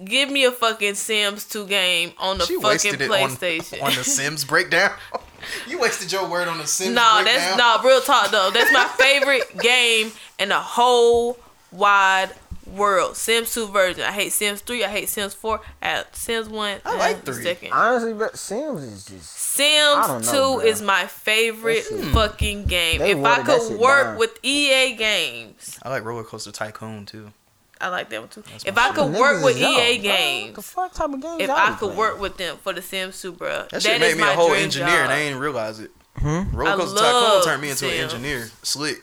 give me a fucking Sims 2 game on the she fucking wasted it on, PlayStation. on the Sims breakdown. you wasted your word on the Sims no, breakdown. that's no real talk though. That's my favorite game in the whole wide world. Sims 2 version. I hate Sims 3. I hate Sims 4. I have Sims 1. I like the 3. Second. Honestly, but Sims is just. Sims don't 2 know, bruh. is my favorite fucking game. They if I could work down. with EA games, I like Roller Coaster Tycoon too. I like that one too. If I could Niggas work with is EA bro. games, The fuck type of games if y'all I could playing? work with them for the Sims 2, bruh, That shit is made me a my whole dream engineer, job. and I ain't realize it. Hmm? Roller Coaster Tycoon turned me into an engineer. Slick.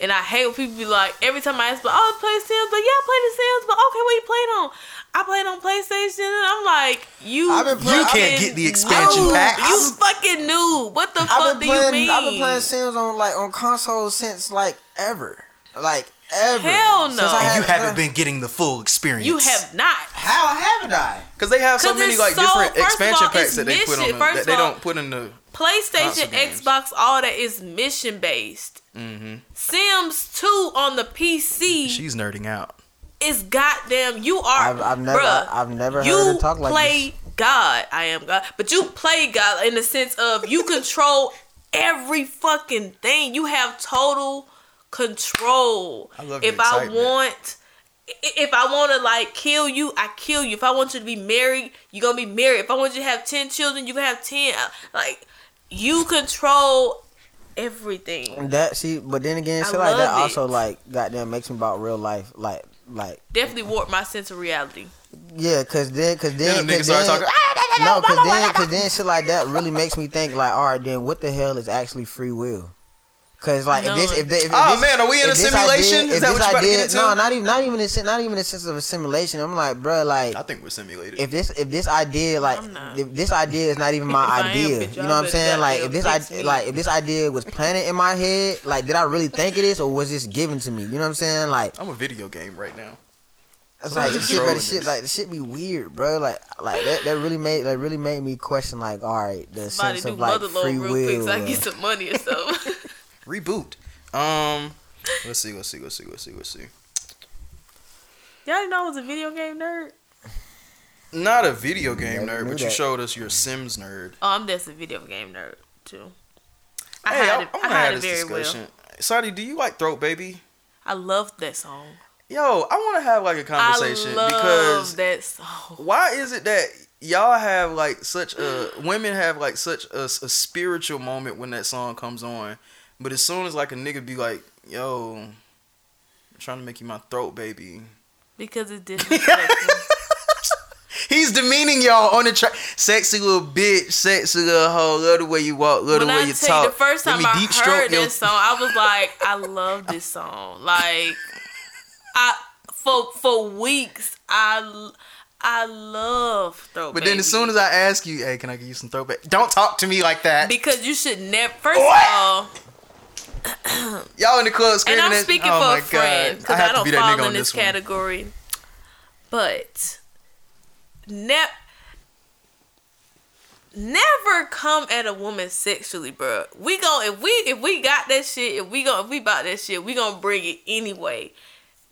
And I hate when people be like, every time I ask, like, oh, I play Sims, but yeah, I play the Sims, but okay, what you playing on? I played on PlayStation, and I'm like, you, I've playing- You can't fucking get the expansion noob. packs. You fucking new. What the I've fuck been do you mean? I've been playing Sims on like on consoles since like ever, like ever. Hell Since no. I And You haven't been getting the full experience. You have not. How haven't I? Because they have so many like so- different expansion all, packs that they put on mission. the, that they all- don't put in the. PlayStation, Xbox, all that is mission based. Mm-hmm. Sims 2 on the PC She's nerding out. is goddamn. You are. I've, I've never, bruh, I've never you heard her talk like play this. God. I am God. But you play God in the sense of you control every fucking thing. You have total control. I love if I want if I want to like kill you, I kill you. If I want you to be married, you're gonna be married. If I want you to have ten children, you can have ten. Uh, like you control everything. That see, but then again, I shit like that love also like goddamn makes me about real life, like like Definitely warped my sense of reality. yeah, cause then cause Then then, cause then talking. no, cause then cause then shit like that really makes me think like, all right, then what the hell is actually free will? Cause like if this if, they, if Oh, this, man, are we in a simulation? Idea, Is that what you about to get into? No, not even not even in, not even in sense of a simulation. I'm like, bro, like I think we're simulated. if this if this idea like if this idea is not even my idea, you know what I'm saying? Like if this fix idea like if this idea was planted in my head, like did I really think it is or was this given to me? You know what I'm saying? Like I'm a video game right now. it's like the shit, bro, the shit this. like the shit be weird, bro. Like like that, that really made that really made me question like all right the Somebody sense do of like free real quick will. so I get some money or something. Reboot. Um, let's see. Let's see. Let's see. Let's see. Let's see. Y'all didn't know I was a video game nerd? Not a video game nerd, knew but you showed us you're Sims nerd. Oh, I'm just a video game nerd too. I hey, hide I, it, I'm I gonna hide have it this very discussion. well. Sadi, do you like Throat Baby? I love that song. Yo, I want to have like a conversation I love because that song. why is it that y'all have like such a women have like such a, a spiritual moment when that song comes on, but as soon as like a nigga be like, "Yo, I'm trying to make you my throat baby," Because it's disrespectful. he's demeaning y'all on the track. Sexy little bitch, sexy little hoe. Love the way you walk, love when the way I you talk. you, the first time me I heard this song, I was like, I love this song. Like, I for for weeks, I I love Throw But then as soon as I ask you, "Hey, can I give you some throat? Don't talk to me like that. because you should never. First What? of all, Y'all in the club screaming. and I'm at- speaking oh for a friend because I I, don't fall in this this one. category. But ne- never come at a woman sexually, bro. We gon' if we if we got that shit, if we gon' if we bought that shit, we gonna bring it anyway.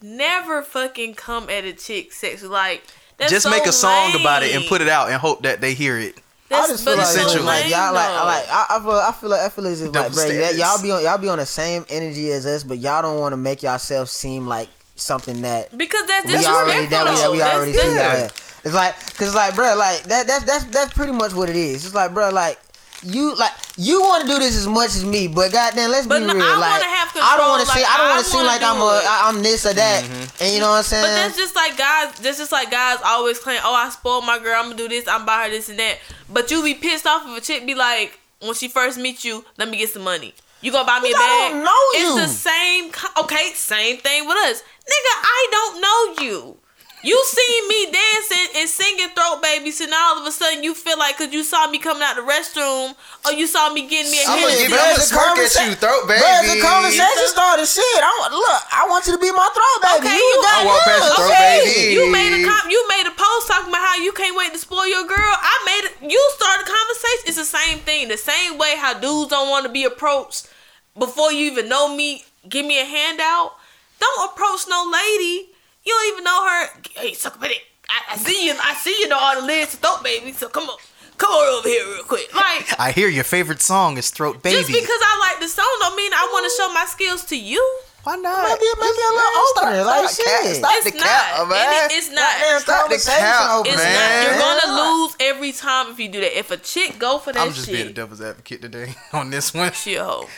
Never fucking come at a chick sexually like. Just so make a song about it and put it out and hope that they hear it. I just feel like, so essentially. like y'all like I like I, I feel I feel like I feel as if like bro, that y'all be on y'all be on the same energy as us, but y'all don't want to make yourself seem like something that because that's we already that we, that we disrespectful. already That's- see that's- out. It's like, cause like, bro, like that, that's that's that's pretty much what it is. It's like, bro, like you like you want to do this as much as me, but goddamn, let's But be no, real. I like, wanna have I don't want to control, see, I don't want to seem like I'm do a, it. I, I'm this or that, mm-hmm. and you know what I'm saying? But that's just like guys. That's just like guys always claim, "Oh, I spoiled my girl. I'm gonna do this. I'm buy her this and that." But you be pissed off if a chick be like, when she first meets you, "Let me get some money." You gonna buy me a Bitch, I bag? don't know you. It's the same. Okay, same thing with us, nigga. I don't know you. You seen me dancing and singing throat babies, and now all of a sudden you feel like because you saw me coming out the restroom or you saw me getting me a I'm gonna give you, I'm gonna It's a smirk at you, throat baby. Bro, it's a conversation started. Shit, I want look. I want you to be my throw baby. Okay, you you- got I walk past good. Okay. baby. You made a com- you made a post talking about how you can't wait to spoil your girl. I made it. You started a conversation. It's the same thing. The same way how dudes don't want to be approached before you even know me. Give me a handout. Don't approach no lady. You don't even know her. Hey, suck a dick. I, I see you. I see you know all the lyrics to throat baby. So come on, come on over here real quick. Like I hear your favorite song is Throat Baby. just because I like the song don't mean I want to show my skills to you. Why not? Maybe, maybe a little Stop- opener. Like stop cap- shit. Stop It's the not. cap, And man. it- it's not. Goddamn Stop the conversation cap, opener. It's man. not. You're gonna lose every time if you do that. If a chick go for that I'm just being the shit, devil's advocate today on this one. she a hoe.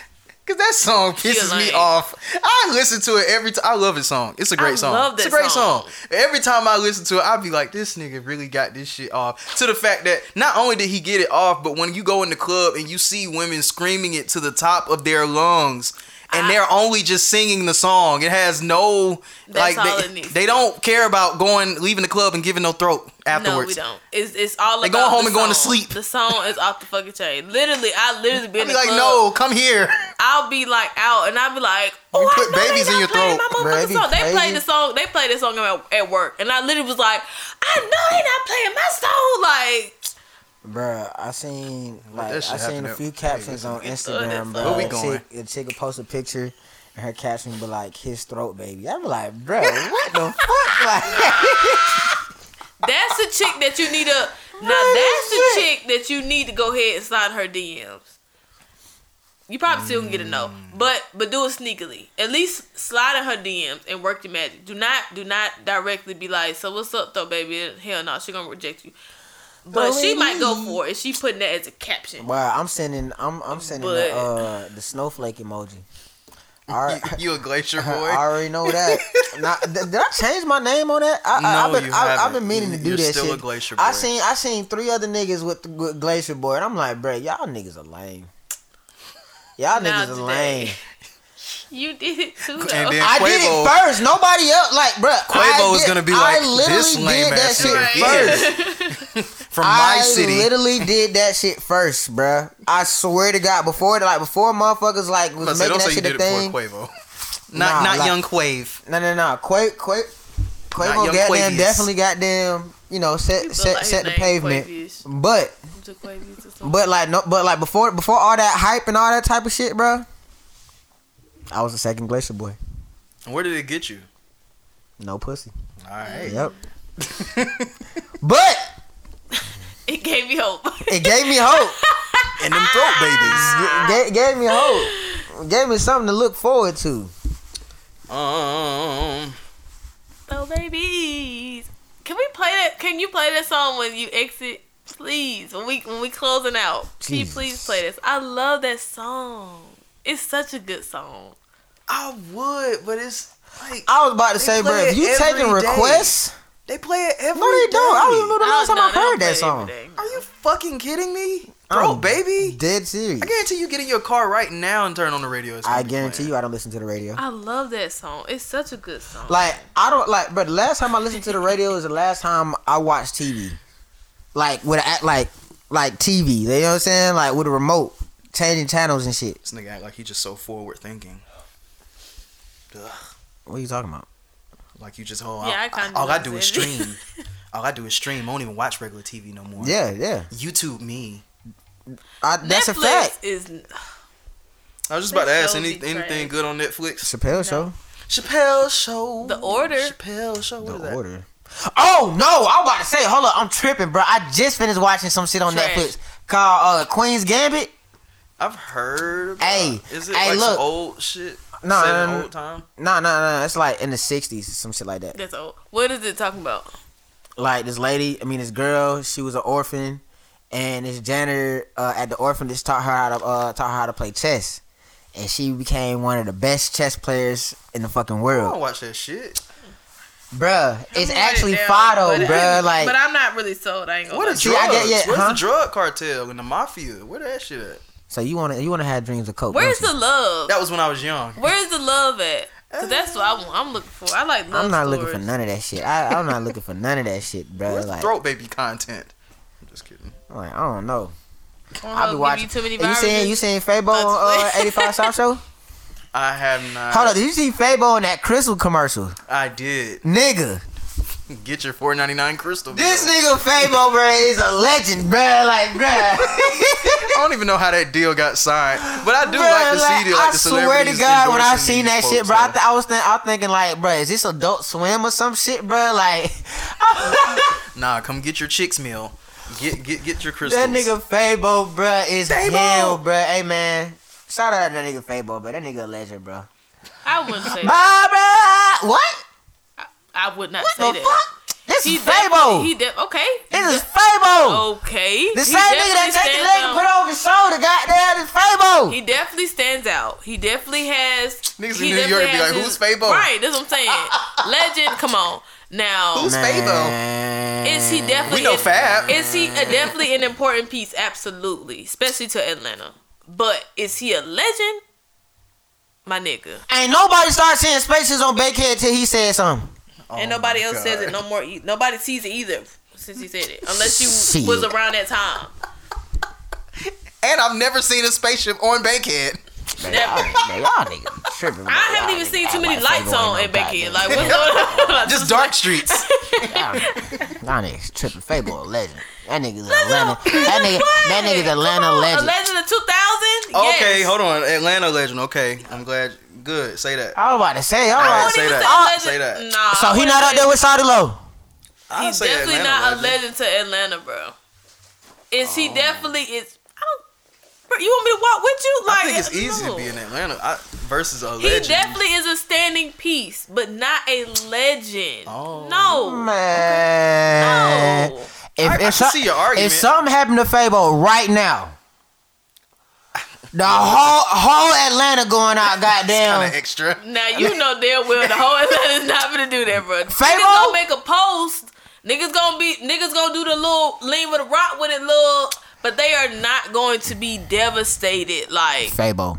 Cause that song pisses me off. I listen to it every time. I love his song. It's a great I song. it's a great song. song. Every time I listen to it, I'll be like, this nigga really got this shit off. To the fact that not only did he get it off, but when you go in the club and you see women screaming it to the top of their lungs. And I- they're only just singing the song. It has no like they, they don't care about going leaving the club and giving no throat No, we don't. It's it's all They about going home the and going to sleep. The song is off the fucking chain. Literally, I literally been I'll be like, club. no, come here. I'll be like out and I'll be like, oh, You I put know babies they in not your playing throat. My Bruh, motherfucking it be song. They crazy. played the song. They played the song at, at work, and I literally was like, I know they not playing my song. Like, Bruh, I seen like that I seen a few captions on Instagram, it. bro. Where we A going? chick, a chick will post a picture and her caption be like his throat baby. I be like, bro, what the fuck? Like, that's the chick that you need to. Now that's the chick that you need to go ahead and slide her DMs. You probably still can get a no, Mm. but but do it sneakily. At least slide in her DMs and work your magic. Do not do not directly be like, so what's up though, baby? Hell no, she gonna reject you. But she might go for it. She putting that as a caption. Wow, I'm sending I'm I'm sending But- the uh the snowflake emoji. All right. You a glacier boy? I already know that. now, th- did I change my name on that? I, I, No, I've been, you I, I've haven't. been meaning to do You're that still shit. a Glacier boy. I boy. seen I seen three other niggas with with Glacier Boy, and I'm like, bruh, y'all niggas are lame. Y'all Now niggas are lame. You did it too, though. And then I did it first. Nobody else, like, bruh. Quavo I is gonna be like, I like, literally this lame did that ass shit nigga first. From my I city. literally did that shit first, bruh. I swear to God, before like before motherfuckers like was But say, making that shit a thing. before Quavo. Not Nah, not like- young Quave. No, no, no. Qua, Qua, Quavo young goddamn Quavius. definitely goddamn, you know, set Look set like set the pavement. Quavius. But To Quavius or something. but like no but like before before all that hype and all that type of shit, bro. I was the second glacier boy. Where did it get you? No pussy. All right. Yep. but It gave me hope. it gave me hope. And them throat babies. G- gave, gave me hope. Gave me something to look forward to. Um, oh, babies. Can we play that? Can you play that song when you exit? Please, when we when we closing out, can you please play this? I love that song. It's such a good song. I would, but it's like I was about to say, bro, if you taking every day. requests, they play it every no, they don't. I don't even know the last time I know, they don't heard that song. every day. Are you fucking kidding me? Bro, I'm baby. Dead serious. I guarantee you get in your car right now and turn on the radio. it's gonna I be guarantee playing. you, I don't listen to the radio. I love that song. It's such a good song. Like I don't like, but the last time I listened to the radio is the last time I watched TV, like with a, like like TV. You know what I'm saying? Like with a remote, changing channels and shit. This nigga act like he just so forward thinking. Ugh. What are you talking about? Like you just oh Yeah, I I, kinda all I do what is I'm saying. stream. all I do is stream. I don't even watch regular TV no more. Yeah, yeah. YouTube me. I, that's a Netflix fact. Is I was just about to ask any, anything good on Netflix. Chappelle show. Chappelle show. The Order. Chappelle show. What The is that? order. Oh no! I'm about to say, hold up, I'm tripping, bro. I just finished watching some shit on Trash. Netflix called uh, Queen's Gambit. I've heard. About, Hey, is it hey, like look. some old shit? No, set no, in no, old time. No, no, no. It's like in the '60s, some shit like that. that's old. What is it talking about? like this lady, I mean this girl, she was an orphan, and this janitor uh, at the orphanage taught her how to uh, taught her how to play chess, and she became one of the best chess players in the fucking I world, don't watch that shit. bruh. It's actually writing it down, Fido, but- bruh. Like, but I'm not really sold. I ain't gonna. What a is See, drugs? Get- yeah, Where's huh? the drug cartel and the mafia? Where that shit at? So you wanna you wanna have dreams of coke? Where's the love? That was when I was young. Where's the love at? Cause that's what I want. I'm looking for. I like love I'm not stories. looking for none of that shit. I, I'm not looking for none of that shit, bro. Where's Like, throat baby content? I'm just kidding. I'm like, I don't know. I I be watching. You too many you seen you seen Fabo on uh, 85 South Show? I have not. Hold up, did you see Fabo in that Krystal commercial? I did. Nigga. Get your 4.99 Krystal. This nigga Fabo, bruh, is a legend, bruh. Like, bruh. I don't even know how that deal got signed, but I do Bruh, like to see the like I the swear to God, when I seen these that shit, folks, bro, I, th- I was think- I was thinking like, bro, is this Adult Swim or some shit, bro? Like, Nah, come get your chicks meal. Get get get your Krystals. that nigga Fabo, bro, is Fabo! hell, bro. Hey man, shout out to that nigga Fabo, bro. That nigga a legend, bro. I wouldn't say that. Barbara, what? I would not What say the that. fuck? This He is definitely, Fabo. he de- okay. This is Fabo. Okay. The same nigga that definitely take the leg and put it over his shoulder, goddamn, is Fabo. He definitely stands out. He definitely has. Niggas he in New York definitely be like, has "Who's Fabo?" Right, that's what I'm saying. Legend, come on. Now, Who's Fabo? is he definitely? We know an- Fab. Is he a, definitely an important piece? Absolutely, especially to Atlanta. But is he a legend? My nigga. Ain't nobody start seeing spaces on Bankhead till he said something. Oh and nobody else says it no more. e- Nobody sees it either since he said it, unless you Shit. was around that time. And I've never seen a spaceship on Bankhead. Man, Never. y'all, man, y'all niggas tripping. I haven't even seen too many lights on in Becky. Like what's going on? Just dark streets. Y'all niggas tripping. Fabo a legend. That nigga's Atlanta. That nigga. That nigga's Atlanta A legend. legend of 2000. Okay, hold on. Atlanta legend. Okay, I'm glad. Good. Say that. I was about to say, all I right. wouldn't say that. say Say that. Nah. So I he not wouldn't out there with Shawty Lo. He's definitely Atlanta not a legend. legend to Atlanta, bro. Is he Oh. definitely is? I don't. Bro, you want me to walk with you? Like I think it's uh, easy no. to be in Atlanta I, versus a He definitely is a standing piece, but not a legend. Oh. No. Man. No. If, I- I if, can some- see your argument. if something happened to Fabo right now, the whole whole Atlanta going out, goddamn. kind goddamn. of extra. Now you know damn well the whole Atlanta is not gonna do that, bro. Niggas Fabo? gonna make a post. Niggas gonna be niggas gonna do the little lean with a rock with it, little. But they are not going to be devastated. Like Fabo.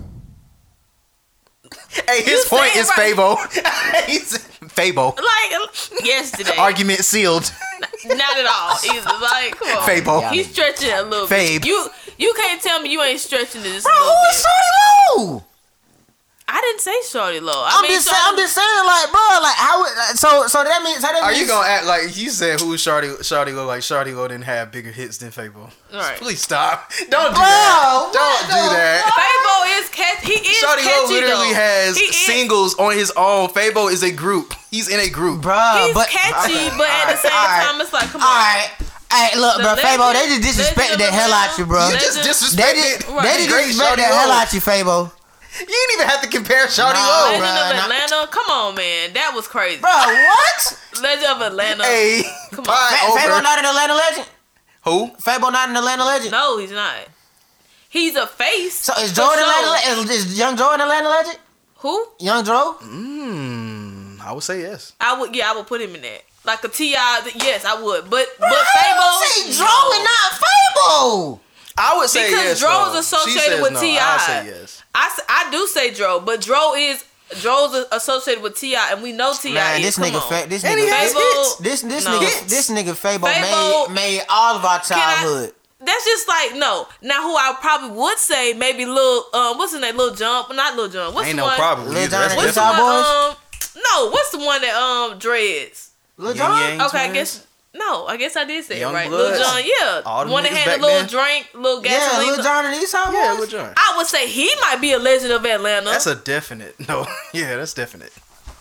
Hey, his You point is right. Fabo. He's Fabo. like yesterday. Argument sealed. Not at all. He's like come on. Fabo. You stretching it a little Fabe. bit. You you can't tell me you ain't stretching this. Bro, who is bit. Shawty Lo? I didn't say Shawty Lo. I I'm mean, just saying, I'm just saying, like, bro, like, how? would- So, so that means, so that Are means, you gonna act like you said who Shawty Shawty Lo like Shawty Lo didn't have bigger hits than Fabo? Right. Please stop. Don't do Bro, that. Don't what do the that. Fabo is catch. He is Shawty catchy Lo literally though. has He is- singles on his own. Fabo is a group. He's in a group. bro? He's but catchy, okay, but at the same alright, time, it's like, come on. all right. Hey, look, The bro, Fabo, they just disrespected legend the hell out Atlanta. you, bro. You Legend- just They disrespected just, Right. they just great disrespect the hell Lo. out you, Fabo. You didn't even have to compare Shawty Nah, Lo. Legend bruh, of. Atlanta. Come on, man. That was crazy. Bro, what? Legend of Atlanta. Hey, Come on. pie Fa- Fabo over. not an Atlanta legend. Who? Fabo not an Atlanta legend. No, he's not. He's a face. So is Jordan sure. Atlanta? le- Is, is Young Dro an Atlanta legend? Who? Young Dro? Hmm. I would say yes. I would. Yeah, I would put him in that. Like a Ti. Yes, I would. But Bro, but how Fabo. you say Dro and not Fabo? I would say Because yes. Dro's though. associated with no. T.I. I say yes. I, s- I do say Dro, but Dro is Dro's associated with T.I., and we know Ti. Man, is. this nigga, on. fa- this nigga, he has Fabo- this this No. nigga, this nigga Fabo, Fabo- made made all of our I- childhood. That's just like no. Now, who I probably would say maybe little um what's his name? little Jump, not little Jump. What's Ain't the no one? problem. Lil either. Jon and What's the one? Boys? Um, no. What's the one that um dreads? Lil Yin Jon? Okay, I guess no. I guess I did say Young it right. Bloods. Lil Jon, yeah. All them one that had a little then. drink, little Yeah. Lil Jon and Eastside Yeah, Boys. Lil Jon. I would say he might be a legend of Atlanta. That's a definite. No. Yeah, that's definite.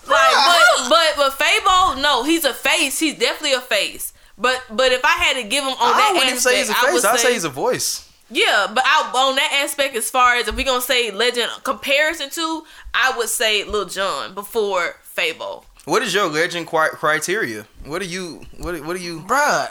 Like, ah. but but but Fabo, no, he's a face. He's definitely a face. But but if I had to give him on I that wouldn't even say he's a aspect, I face. would I'd say he's a voice. yeah. But I, on that aspect, as far as if we gonna say legend comparison to, I would say Lil Jon before Fabo. What is your legend criteria? What are you? What? What are you? Bruh.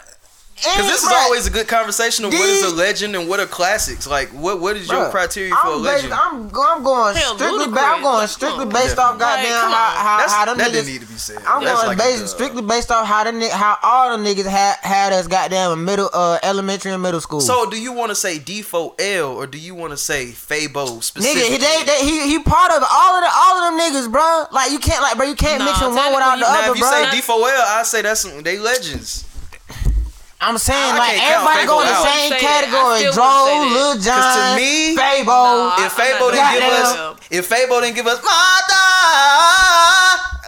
Because this is Bruh, always a good conversation of what is a legend and what are classics. Like, what what is your bruh, criteria for a I'm, legend? based, I'm, I'm going Hell, strictly. Ludacris, Ba- I'm going strictly come on. based off goddamn come how, how, That's, how them that niggas. didn't need to be said. I'm That's going like based dub. strictly based off how the how all the niggas had had us goddamn in middle uh elementary and middle school. So, do you want to say D4L or do you want to say Fabo specifically? Nigga, he, they, they, he he part of all of the all of them niggas, bro. Like you can't like, bro, you can't Nah, mix them one without the technically, now, other, if you bro. say D4L, I say that's they legends. I'm saying I like everybody go in the same I category. say that. Dro, Lil wouldn't say that. 'Cause to me- Fabo. Nah, If I'm Fabo didn't give goddamn. us, if Fabo didn't give us Mata,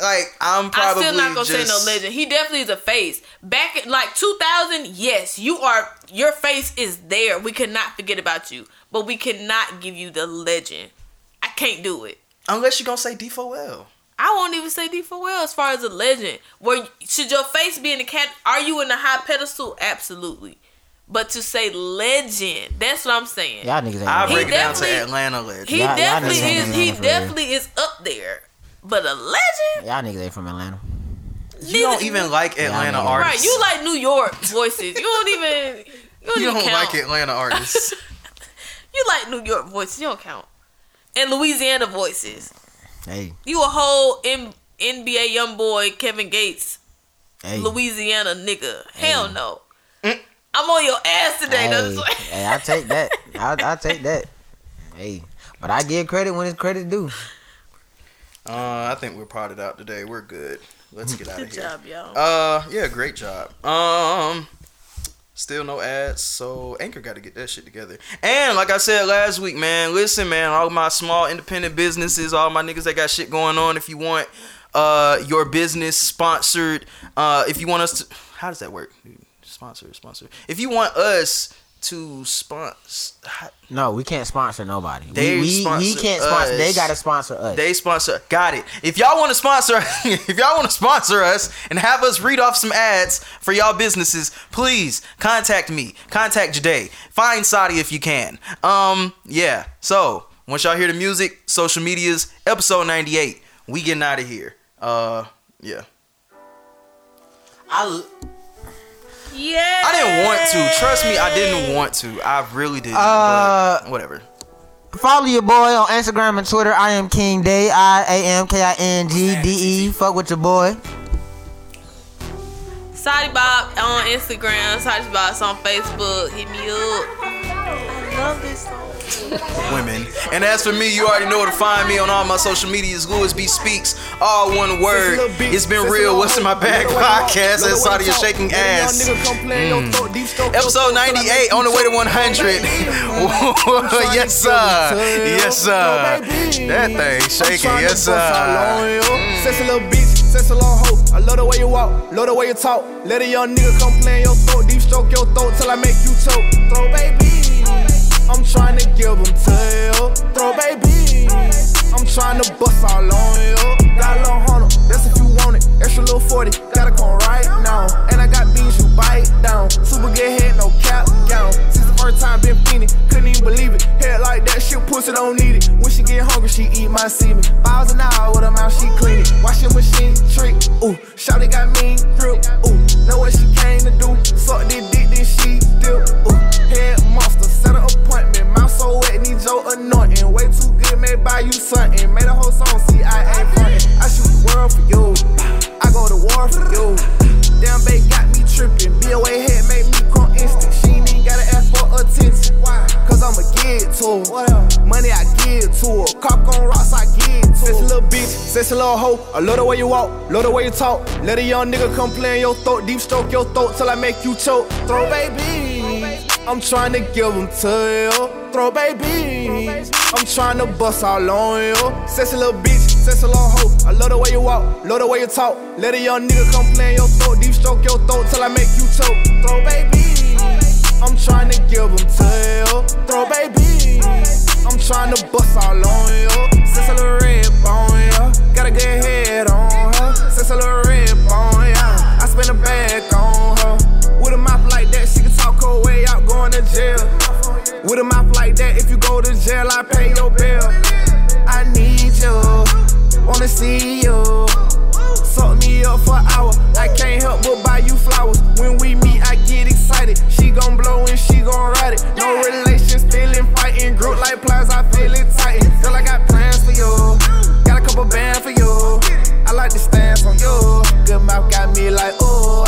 like I'm probably I'm still not gonna just, say no legend. He definitely is a face. Back in like 2000, yes, you are. Your face is there. We cannot forget about you, but we cannot give you the legend. I can't do it. Unless you're gonna say D4L. I won't even say D4L as far as a legend. Where should your face be in the cat? Are you in the high pedestal? Absolutely. But to say legend, that's what I'm saying. Y'all niggas ain't. I break it down to Atlanta legend. He Y'all- y'all definitely is. He on real. definitely is up there. but a legend. Y'all niggas ain't from Atlanta. You don't even like Atlanta I artists. Right, you like New York voices. You don't even. You don't, You don't count. like Atlanta artists. You like New York voices. You don't count. And Louisiana voices. Hey, You a whole M- NBA YoungBoy Kevin Gates hey, Louisiana nigga. Hell no. I'm on your ass today. hey, Hey, hey, I take that. I I take that. Hey, but I give credit when it's credit due. uh, I think we're potted out today. We're good. Let's get out of here. Good job, y'all. Uh, yeah, great job. Um, still no ads, so Anchor got to get that shit together. And like I said last week, man, listen, man, all my small independent businesses, all my niggas that got shit going on. If you want uh your business sponsored, uh, if you want us to, how does that work? Sponsor, sponsor. If you want us to sponsor. No, we can't sponsor nobody. They we, we, we can't sponsor. They gotta sponsor us. They sponsor. Got it. If y'all want to sponsor, if y'all want to sponsor us and have us read off some ads for y'all businesses, please contact me. Contact Jade. Find Sadi if you can. Um, yeah. So once y'all hear the music, social medias, episode ninety eight. We getting out of here. Uh, yeah. I, yeah. I didn't want to. Trust me, I didn't want to. I really didn't. Uh, but whatever. follow your boy on Instagram and Twitter. I am King Day. I A M K I N G D E. Fuck with your boy. Sadi Bob on Instagram. Sadi Bob's on Facebook. Hit me up. I love this song. women. And as for me, you already know where to find me on all my social medias. Louis B Speaks, all one word. It's been real. What's in my bag podcast? As Saudi is shaking ass. Mm. Episode 98 on the way to 100. yes, sir. Yes, sir. That thing shaking. Yes, sir. Mm. Sexy I love the way you walk, love the way you talk. Let a young nigga come play in your throat, deep stroke your throat till I make you choke. Throw baby, I'm trying to give them tail. Throw baby, I'm trying to bust all on you. Got a little hundred, that's if you want it. Extra little 40, gotta come right now. And I got beans you bite down. Super good head, no cap gown. Since the first time been fiending, couldn't even believe it. Like that, shit pussy don't need it. When she get hungry, she eat my semen. Miles an hour with her mouth, she clean it. Wash machine, trick. Ooh, Shawty got mean grip. Ooh, know what she came to do. Suck this dick, then she dip. Ooh, head monster, set an appointment. Mouth so wet, need your anointing. Way too good, may buy you something. Made a whole song, see I ain't frontin'. I shoot the world for you. I go to war for you. Damn, babe got me tripping. BOA head make me come instant. She ain't even gotta ask for attention. Cause I'ma give it to her. Money I give to her. Cock on rocks, I give to her. Sexy little bitch, sexy little hoe. I love the way you walk, love the way you talk. Let a young nigga come play in your throat, deep stroke your throat till I make you choke. Throw baby, I'm trying to give them to you. Throw baby, I'm trying to bust all on you. Sexy little bitch, sexy little hoe. I love the way you walk, love the way you talk. Let a young nigga come play in your throat, deep stroke your throat till I make you choke. Throw baby, trying to give them to you. Throw baby, I'm trying to bust all on you. Sexy little red bone, yeah. Got a good head on her. Sexy little red bone, yeah. I spend a bag on her. With a mouth like that, she can talk her way out going to jail. With a mouth like that, if you go to jail, I pay your bill. I need you, wanna see you. Me up for an hour. I can't help but buy you flowers. When we meet, I get excited. She gon' blow and she gon' ride it. No relations, feeling fighting. Group like plies, I feel it tighten. Girl, I got plans for you. Got a couple bands for you. I like the stance on you. Good mouth got me like, ooh,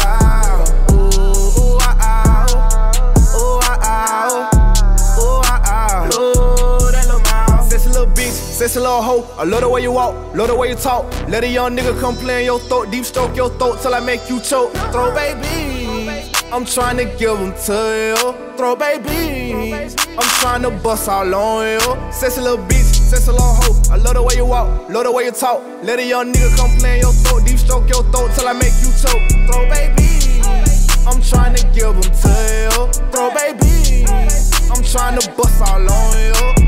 sexy little hoe. I love the way you walk, love the way you talk. Let a young nigga come play in your throat, deep stroke your throat till I make you choke. Throw baby, I'm trying to give them to you. Throw baby, I'm trying to bust all on you. Sexy little bitch, sexy little hoe. I love the way you walk, love the way you talk. Let a young nigga come play in your throat, deep stroke your throat till I make you choke. Throw baby, I'm trying to give them to you. Throw baby, I'm trying to bust all on you.